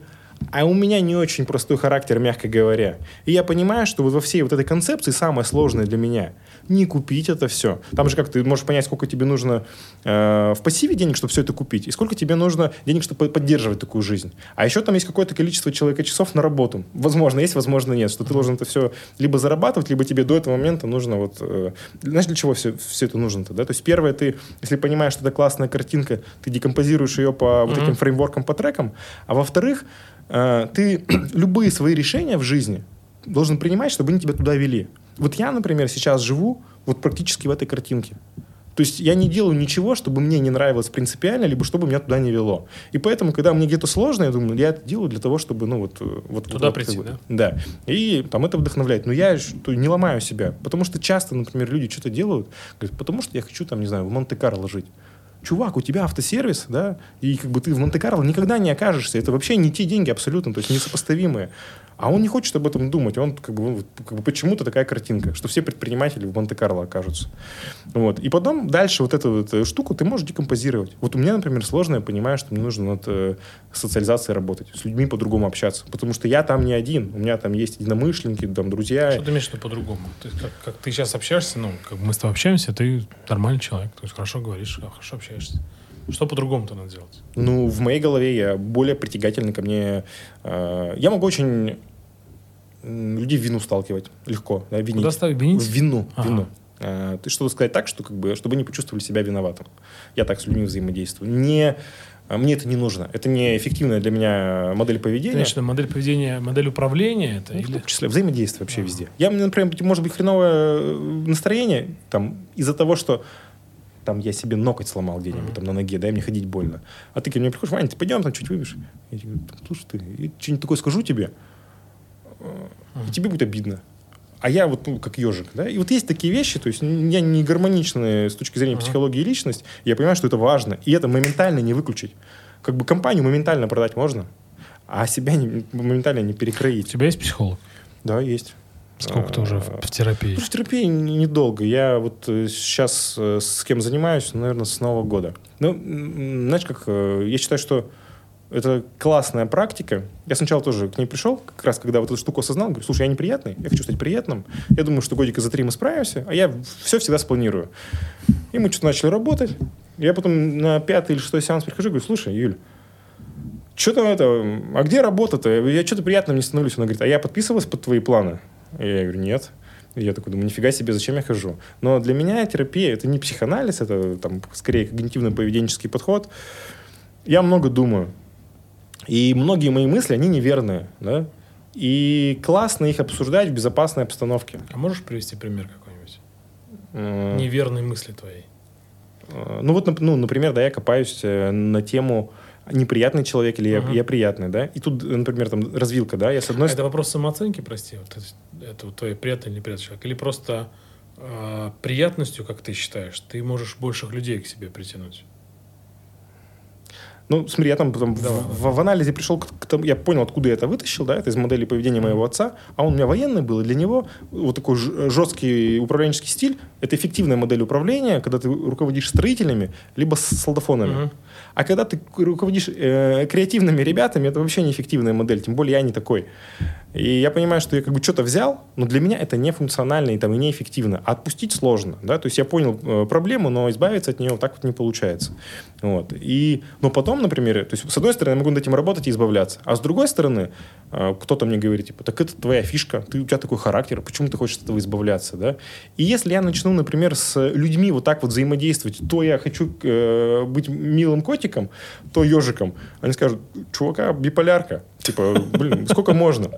А у меня не очень простой характер, мягко говоря. И я понимаю, что вот во всей вот этой концепции самое сложное для меня – не купить это все. Там же как ты можешь понять, сколько тебе нужно э, в пассиве денег, чтобы все это купить, и сколько тебе нужно денег, чтобы поддерживать такую жизнь. А еще там есть какое-то количество человека часов на работу. Возможно, есть, возможно, нет. Что ты должен это все либо зарабатывать, либо тебе до этого момента нужно вот... Э, знаешь, для чего все, все это нужно-то, да? То есть первое, ты, если понимаешь, что это классная картинка, ты декомпозируешь ее по mm-hmm. вот этим фреймворкам, по трекам, а во-вторых, ты любые свои решения в жизни должен принимать, чтобы они тебя туда вели. Вот я, например, сейчас живу вот практически в этой картинке. То есть я не делаю ничего, чтобы мне не нравилось принципиально, либо чтобы меня туда не вело. И поэтому, когда мне где-то сложно, я думаю, я это делаю для того, чтобы, ну, вот... вот туда вот, прийти, да? Да. И там это вдохновляет. Но я не ломаю себя. Потому что часто, например, люди что-то делают, говорят, потому что я хочу, там, не знаю, в Монте-Карло жить чувак, у тебя автосервис, да, и как бы ты в Монте-Карло никогда не окажешься. Это вообще не те деньги абсолютно, то есть несопоставимые. А он не хочет об этом думать. Он как бы, как бы почему-то такая картинка, что все предприниматели в Монте-Карло окажутся. Вот. И потом дальше вот эту вот э, штуку ты можешь декомпозировать. Вот у меня, например, сложно, я понимаю, что мне нужно над э, социализацией работать, с людьми по-другому общаться. Потому что я там не один. У меня там есть единомышленники, там друзья. Что ты имеешь виду по-другому? Есть, как, как ты сейчас общаешься, ну, как мы с тобой общаемся, ты нормальный человек. То есть хорошо говоришь, хорошо общаешься. Что по-другому-то надо делать? Ну, в моей голове я более притягательный ко мне. Э, я могу очень людей в вину сталкивать легко. Да, винить. Куда ставить? Винить? В вину. Ага. вину. Э, ты что сказать так, что как бы, чтобы они почувствовали себя виноватым. Я так с людьми взаимодействую. Не э, мне это не нужно. Это не эффективная для меня модель поведения. Конечно, модель поведения, модель управления. Это ну, или... В том числе взаимодействие вообще ага. везде. Я, например, может быть, хреновое настроение там, из-за того, что там я себе ноготь сломал где-нибудь mm-hmm. там на ноге, дай мне ходить больно. А ты ко мне приходишь, Ваня, ты пойдем там чуть выпьешь. Я тебе говорю, слушай, ты, что-нибудь такое скажу тебе, и тебе будет обидно. А я вот ну, как ежик, да? И вот есть такие вещи, то есть я не гармоничная с точки зрения психологии и личность, я понимаю, что это важно, и это моментально не выключить. Как бы компанию моментально продать можно, а себя не, моментально не перекроить. У тебя есть психолог? Да, есть. Сколько ты уже в, терапии? В терапии недолго. Я вот сейчас э, с кем занимаюсь, наверное, с Нового года. Ну, знаешь, как э, я считаю, что это классная практика. Я сначала тоже к ней пришел, как раз когда вот эту штуку осознал, говорю, слушай, я не приятный, я хочу стать приятным. Я думаю, что годика за три мы справимся, а я все всегда спланирую. И мы что-то начали работать. Я потом на пятый или шестой сеанс прихожу говорю, слушай, Юль, что там это, а где работа-то? Я что-то приятным не становлюсь. Она говорит, а я подписывалась под твои планы? И я говорю, нет. И я такой думаю, нифига себе, зачем я хожу? Но для меня терапия это не психоанализ, это там скорее когнитивно-поведенческий подход. Я много думаю. И многие мои мысли, они неверные, да? И классно их обсуждать в безопасной обстановке. А можешь привести пример какой-нибудь? Неверной мысли твоей. Э, ну вот, ну, например, да, я копаюсь э, на тему неприятный человек или uh-huh. я, я приятный, да? И тут, например, там развилка, да? Я с одной... А это вопрос самооценки, прости, вот это, это твой приятный или неприятный человек? Или просто э, приятностью, как ты считаешь, ты можешь больших людей к себе притянуть? Ну, смотри, я там потом Давай. в, в анализе пришел к, к тому, я понял, откуда я это вытащил, да, это из модели поведения моего отца, а он у меня военный был, и для него вот такой жесткий управленческий стиль – это эффективная модель управления, когда ты руководишь строителями, либо с солдафонами. Мгм. А когда ты руководишь э, креативными ребятами, это вообще неэффективная модель, тем более я не такой. И я понимаю, что я как бы что-то взял, но для меня это не функционально и, там, и неэффективно. Отпустить сложно, да, то есть я понял э, проблему, но избавиться от нее вот так вот не получается. Вот. И, но потом, например, то есть с одной стороны я могу над этим работать и избавляться, а с другой стороны э, кто-то мне говорит, типа, так это твоя фишка, ты, у тебя такой характер, почему ты хочешь от этого избавляться, да? И если я начну, например, с людьми вот так вот взаимодействовать, то я хочу э, быть милым котиком, то ежиком, они скажут, чувака, биполярка, типа, блин, сколько можно?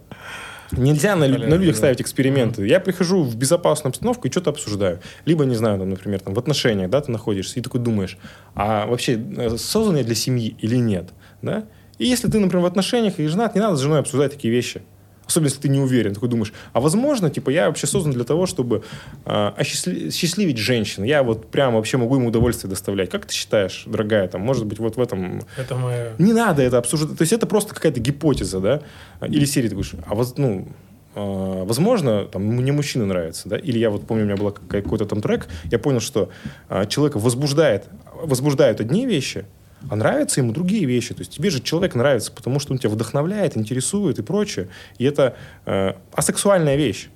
Нельзя на, лю- на людях ставить эксперименты. Я прихожу в безопасную обстановку и что-то обсуждаю. Либо, не знаю, там, например, там, в отношениях, да, ты находишься, и такой думаешь, а вообще э, создан я для семьи или нет, да? И если ты, например, в отношениях и женат, не надо с женой обсуждать такие вещи. Особенно, если ты не уверен. Такой думаешь, а возможно, типа, я вообще создан для того, чтобы э, осчастли- счастливить женщин. Я вот прям вообще могу им удовольствие доставлять. Как ты считаешь, дорогая, там, может быть, вот в этом Это мы... не надо это обсуждать. То есть это просто какая-то гипотеза, да? Или серия, ты говоришь, а воз- ну, э, возможно, там, мне мужчина нравится, да? Или я вот помню, у меня был какой-то там трек, я понял, что э, человека возбуждает, возбуждают одни вещи, а нравятся ему другие вещи. То есть тебе же человек нравится, потому что он тебя вдохновляет, интересует и прочее. И это э, асексуальная вещь.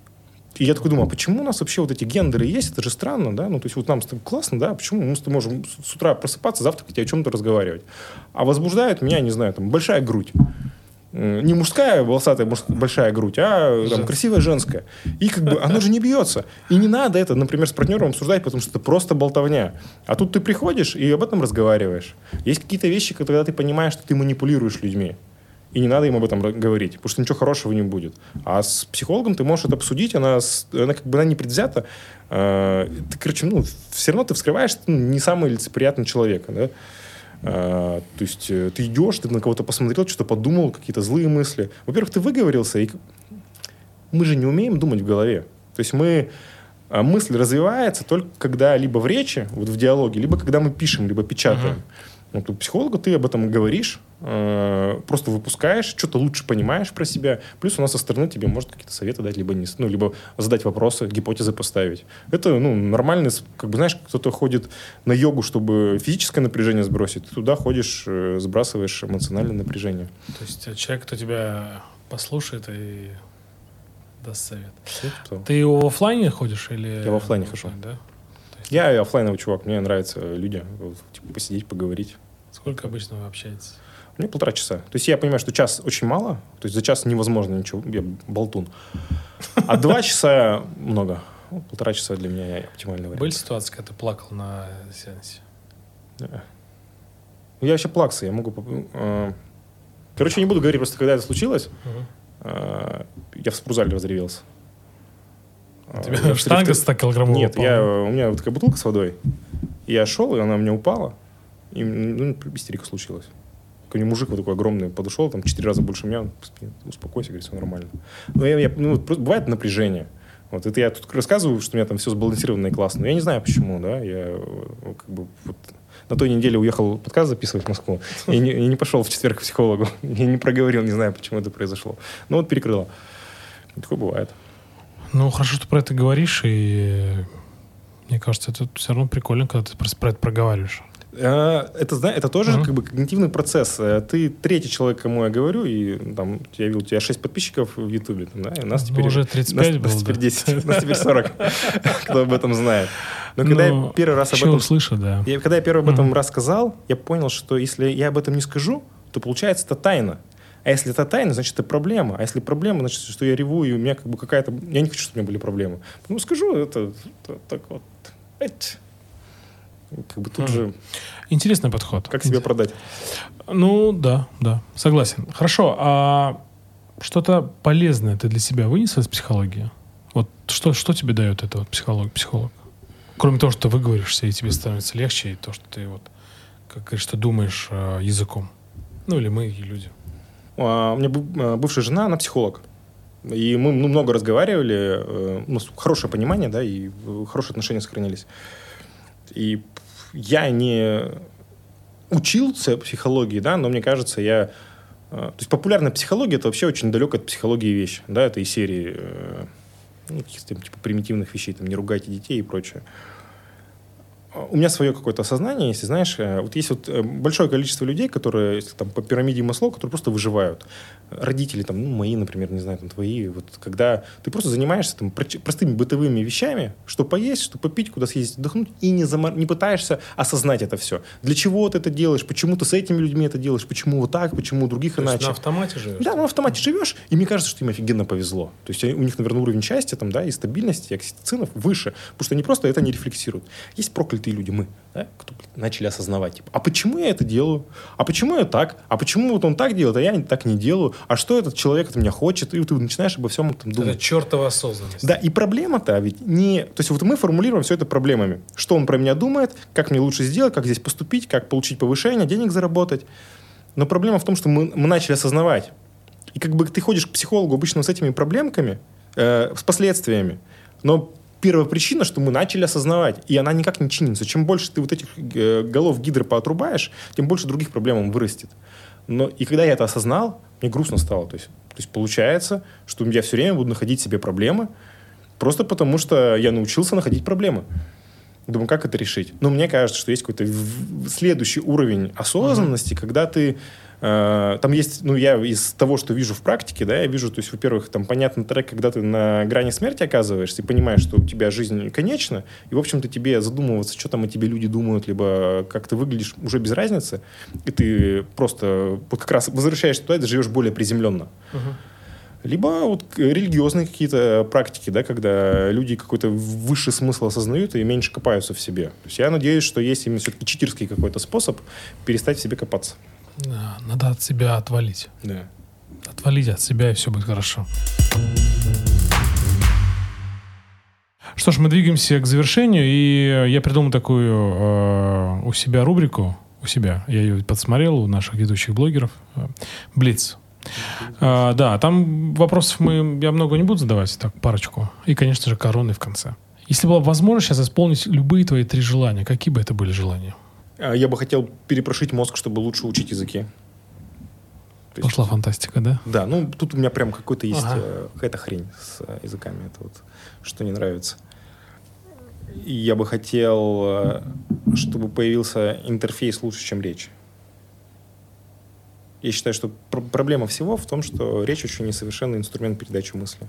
И я такой думаю, а почему у нас вообще вот эти гендеры есть? Это же странно, да? Ну, то есть вот нам классно, да? Почему мы можем с утра просыпаться, завтракать и о чем-то разговаривать? А возбуждает меня, не знаю, там, большая грудь. М, Не мужская волосатая муж- большая грудь, а там, красивая женская. И как бы она же не бьется. И не надо это, например, с партнером обсуждать, потому что это просто болтовня. А тут ты приходишь и об этом разговариваешь. Есть какие-то вещи, когда ты понимаешь, что ты манипулируешь людьми. И не надо им об этом говорить, потому что ничего хорошего не будет. А с психологом ты можешь это обсудить, она, она как бы она не предвзята. Э, ты, короче, ну, все равно ты вскрываешь, ты не самый лицеприятный человек, да? Э, то есть э, ты идешь, ты на кого-то посмотрел, что-то подумал, какие-то злые мысли. Во-первых, ты выговорился, и мы же не умеем думать в голове. То есть мы а мысль развивается только когда либо в речи, вот в диалоге, либо когда мы пишем, либо печатаем. Мгм. Вот у психолога ты об этом говоришь, э, просто выпускаешь, что-то лучше понимаешь про себя. Плюс у нас со стороны тебе может какие-то советы дать, либо не, ну, либо задать вопросы, гипотезы поставить. Это ну нормальный, с- как бы знаешь, кто-то ходит на йогу, чтобы физическое напряжение сбросить, ты туда ходишь, э, сбрасываешь эмоциональное напряжение. То есть э, человек, кто тебя послушает и даст совет. Ты в офлайне ходишь или... Я в оффлайне хожу. да? Я и оффлайновый чувак, мне нравятся люди, типа, посидеть, поговорить. Сколько обычно вы общаетесь? Мне полтора часа. То есть я понимаю, что час очень мало, то есть за час невозможно ничего, я болтун. А два часа много. Полтора часа для меня оптимальный вариант. Были ситуации, когда ты плакал на сеансе? Ну, Я вообще плакса, я могу... э, Короче, не буду говорить просто, когда это случилось. Э, Я в спортзале разревелся. У тебя я в штанга тридцать- 100 килограммовая Нет, упала? я, у меня вот такая бутылка с водой. И я шел, и она у меня упала. И ну, истерика случилась. Ко мне мужик вот такой огромный подошел, там четыре раза больше меня, он успокойся, говорит, все нормально. Ну, я, я- ну, просто бывает напряжение. Вот это я тут рассказываю, что у меня там все сбалансировано и классно. Но я не знаю почему, да. Я э, как бы вот на той неделе уехал подкаст записывать в Москву и не, и не пошел в четверг к психологу. Я не проговорил, не знаю, почему это произошло. Но вот перекрыло. Такое бывает. Ну, хорошо, что про это говоришь, и мне кажется, это все равно прикольно, когда ты про это проговариваешь. Э, Это, это тоже Мгм. как бы когнитивный процесс. Э, Ты третий человек, кому я говорю, и там я видел, у тебя 6 подписчиков в Ютубе, да, и нас Ну, теперь... уже нас, 35 нас было, теперь да. 10, нас теперь 40, кто об этом знает. Но когда Ну, я первый раз об этом... услышат, да. я- когда я первый об этом Мгм. рассказал, я понял, что если я об этом не скажу, то получается это тайна. А если это тайна, значит, это проблема. А если проблема, значит, что я реву, и у меня как бы какая-то... Я не хочу, чтобы у меня были проблемы. Ну, скажу, это, это так вот... Эть. Как бы тут Мгм. же... Интересный подход. Как себя продать? Ну, да, да, согласен. Хорошо, а что-то полезное ты для себя вынес из психологии? Вот что, что тебе дает это вот психолог, психолог? Кроме того, что ты выговоришься, и тебе становится легче, и то, что ты вот, как говоришь, ты думаешь э, языком. Ну, или мы, и люди. А, У меня а, бывшая жена, она психолог. И мы ну, много разговаривали, э, у нас хорошее понимание, да, и э, хорошие отношения сохранились. И я не, учился психологии, да, но мне кажется, я... э, То есть популярная психология это вообще очень далеко от психологии вещь. Да, это из серии ну, каких-то типа примитивных вещей, там, не ругайте детей и прочее. У меня свое какое-то осознание, если знаешь, э, вот есть вот э, большое количество людей, которые если там по пирамиде Маслоу, которые просто выживают. Родители там, ну, мои, например, не знаю, там твои, вот когда ты просто занимаешься там простыми бытовыми вещами, что поесть, что попить, куда съездить, отдохнуть, и не, замор- не пытаешься осознать это все. Для чего ты это делаешь, почему ты с этими людьми это делаешь, почему вот так, почему у других То есть иначе. на автомате живешь? Да, на автомате живешь, и мне кажется, что им офигенно повезло. То есть у них, наверное, уровень счастья там, да, и стабильности, и окситоцинов выше, потому что они просто это не рефлексируют. Есть проклятые люди, мы, да, кто начали осознавать, типа, а почему я это делаю? А почему я так? А почему вот он так делает, а я так не делаю? А что этот человек от меня хочет? И вот ты начинаешь обо всем этом Это думать. чертова осознанность. Да, и проблема-то ведь не... То есть вот мы формулируем все это проблемами. Что он про меня думает, как мне лучше сделать, как здесь поступить, как получить повышение, денег заработать. Но проблема в том, что мы, мы начали осознавать. И как бы ты ходишь к психологу обычно с этими проблемками, э, с последствиями. Но первая причина, что мы начали осознавать, и она никак не чинится. Чем больше ты вот этих э, голов гидры поотрубаешь, тем больше других проблем вырастет. Но и когда я это осознал, мне грустно стало. То есть, то есть получается, что я все время буду находить себе проблемы, просто потому что я научился находить проблемы. Думаю, как это решить? Но мне кажется, что есть какой-то следующий уровень осознанности, когда ты э, там есть, ну, я из того, что вижу в практике, да, я вижу, то есть, во-первых, там понятный трек, когда ты на грани смерти оказываешься и понимаешь, что у тебя жизнь конечна, и, в общем-то, тебе задумываться, что там о тебе люди думают, либо как ты выглядишь, уже без разницы, и ты просто вот как раз возвращаешься туда и живешь более приземленно. Мгм. Либо вот религиозные какие-то практики, да, когда люди какой-то высший смысл осознают и меньше копаются в себе. То есть я надеюсь, что есть именно все-таки читерский какой-то способ перестать в себе копаться. Да, надо от себя отвалить. Да. Отвалить от себя, и все будет хорошо. Что ж, мы двигаемся к завершению, и я придумал такую э, у себя рубрику, у себя, я ее подсмотрел у наших ведущих блогеров, э, Блиц. А, да, там вопросов мы, я много не буду задавать, так, парочку. И, конечно же, короны в конце. Если была возможность сейчас исполнить любые твои три желания, какие бы это были желания? А Я бы хотел перепрошить мозг, чтобы лучше учить языки. То есть- Пошла фантастика, да? Да, ну тут у меня прям какой-то есть Ага. э, какая-то хрень с э, языками. Это вот что не нравится. И я бы хотел, э, чтобы появился интерфейс лучше, чем речь. Я считаю, что пр- проблема всего в том, что речь очень несовершенный инструмент передачи мысли.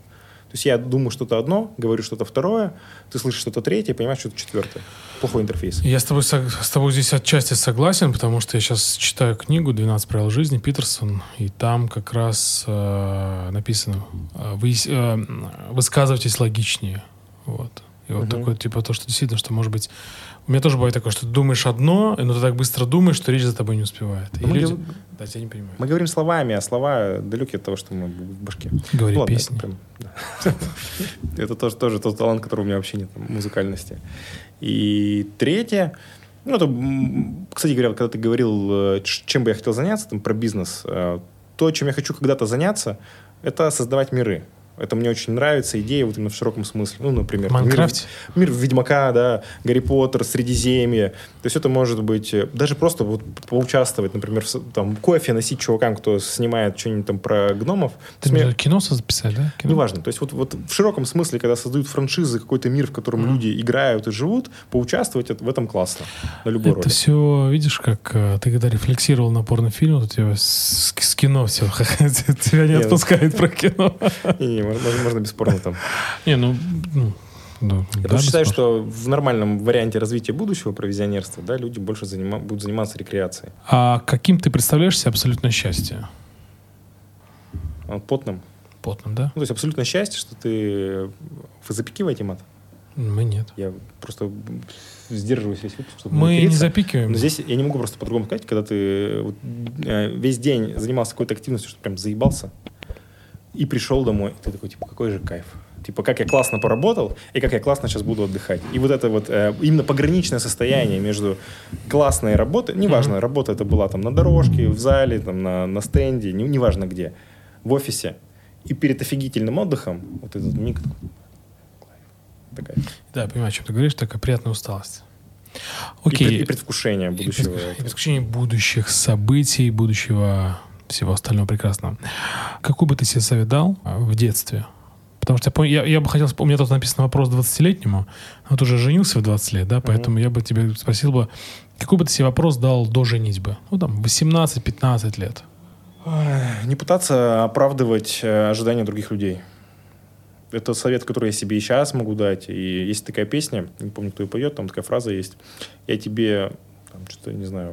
То есть я думаю что-то одно, говорю что-то второе, ты слышишь что-то третье, понимаешь что-то четвертое. Плохой интерфейс. Я с тобой, с тобой здесь отчасти согласен, потому что я сейчас читаю книгу «12 правил жизни» Питерсон, и там как раз э, написано э, вы, э, «высказывайтесь логичнее». Вот. И вот Мгм. такое, типа, то, что действительно, что, может быть, у меня тоже бывает такое, что ты думаешь одно, но ты так быстро думаешь, что речь за тобой не успевает. И Мы, люди... Да, тебя не понимают. мы говорим словами, а слова далеки от того, что мы в башке. Говори Ладно, песни. это прям, да. Это тоже, тоже тот талант, которого у меня вообще нет, музыкальности. И третье, ну, это, кстати говоря, когда ты говорил, э, чем бы я хотел заняться, там, про бизнес, э, то, чем я хочу когда-то заняться, это создавать миры. Это мне очень нравится, идея вот именно в широком смысле. Ну, например, В мир-? Мир, Ведьмака, да, Гарри Поттер, Средиземье. То есть это может быть э, даже просто вот поучаствовать, например, в там кофе носить чувакам, кто снимает что-нибудь там про гномов. Ты мне- мне кино записать, да? Кино? Неважно. То есть вот, вот в широком смысле, когда создают франшизы, какой-то мир, в котором Мгм. люди играют и живут, поучаствовать в этом классно. На любой Это роли. все, видишь, как э, ты когда рефлексировал на порнофильм, то тебя с, с кино все, тебя не Нет. отпускает про кино. можно, можно бесспорно там. Не, ну, ну, да, Я да, считаю, что в нормальном варианте развития будущего провизионерства да, люди больше занима- будут заниматься рекреацией. А каким ты представляешь себе абсолютное счастье? А Потным. Потным, да? Ну, то есть абсолютное счастье, что ты... Вы запикиваете мат? Мы нет. Я просто сдерживаюсь весь выпуск, чтобы Мы не запикиваем. Но здесь я не могу просто по-другому сказать, когда ты вот, э, весь день занимался какой-то активностью, что прям заебался, и пришел домой, и ты такой, типа, какой же кайф. Типа, как я классно поработал, и как я классно сейчас буду отдыхать. И вот это вот э, именно пограничное состояние между классной работой, неважно, работа это была там на дорожке, в зале, там на, на стенде, не- неважно где, в офисе, и перед офигительным отдыхом, вот этот миг такая. Да, я понимаю, о чем ты говоришь, такая приятная усталость. Окей. И, пред- и предвкушение будущего. И, пред- и предвкушение будущих событий, будущего всего остального прекрасного. Какой бы ты себе совет дал а, в детстве? Потому что я, я, я бы хотел... У меня тут написан вопрос 20-летнему. Вот уже женился в 20 лет, да? Поэтому я бы тебе спросил бы, какой бы ты себе вопрос дал до женитьбы? Ну, там, 18-15 лет. Не пытаться оправдывать э, ожидания других людей. Это совет, который я себе и сейчас могу дать. И есть такая песня, не помню, кто ее поет, там такая фраза есть. Я тебе, там, что-то, не знаю,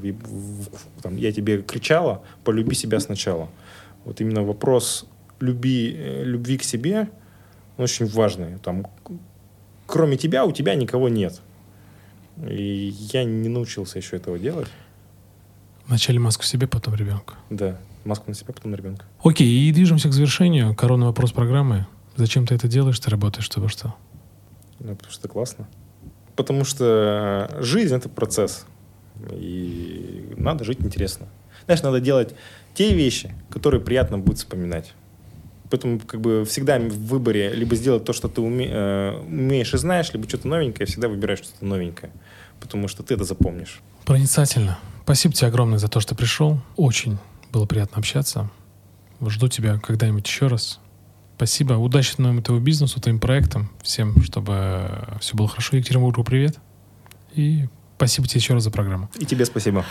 в- в- там, я тебе кричала, полюби себя сначала. Вот именно вопрос люби, э, любви к себе, он очень важный. Там, кроме тебя, у тебя никого нет. И я не научился еще этого делать. Вначале маску себе, потом ребенка. Да, маску на себя, потом на ребенка. Окей, и движемся к завершению. Коронный вопрос программы. Зачем ты это делаешь? Ты работаешь, чтобы что? Ну, потому что это классно. Потому что жизнь — это процесс. И надо жить интересно. Знаешь, надо делать те вещи, которые приятно будет вспоминать. Поэтому как бы всегда в выборе либо сделать то, что ты уме- э, умеешь и знаешь, либо что-то новенькое, всегда выбираешь что-то новенькое. Потому что ты это запомнишь. Проницательно. Спасибо тебе огромное за то, что пришел. Очень было приятно общаться. Жду тебя когда-нибудь еще раз. Спасибо. Удачи твоему твоему бизнесу, твоим проектам. Всем, чтобы все было хорошо. Екатеринбургу привет. И спасибо тебе еще раз за программу. И тебе спасибо.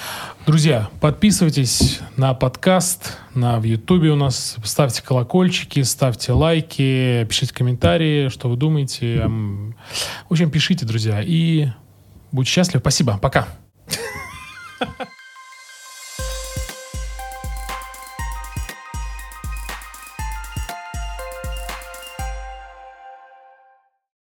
Друзья, подписывайтесь на подкаст, на в Ютубе у нас, ставьте колокольчики, ставьте лайки, пишите комментарии, что вы думаете. В общем, пишите, друзья, и будьте счастливы. Спасибо, пока.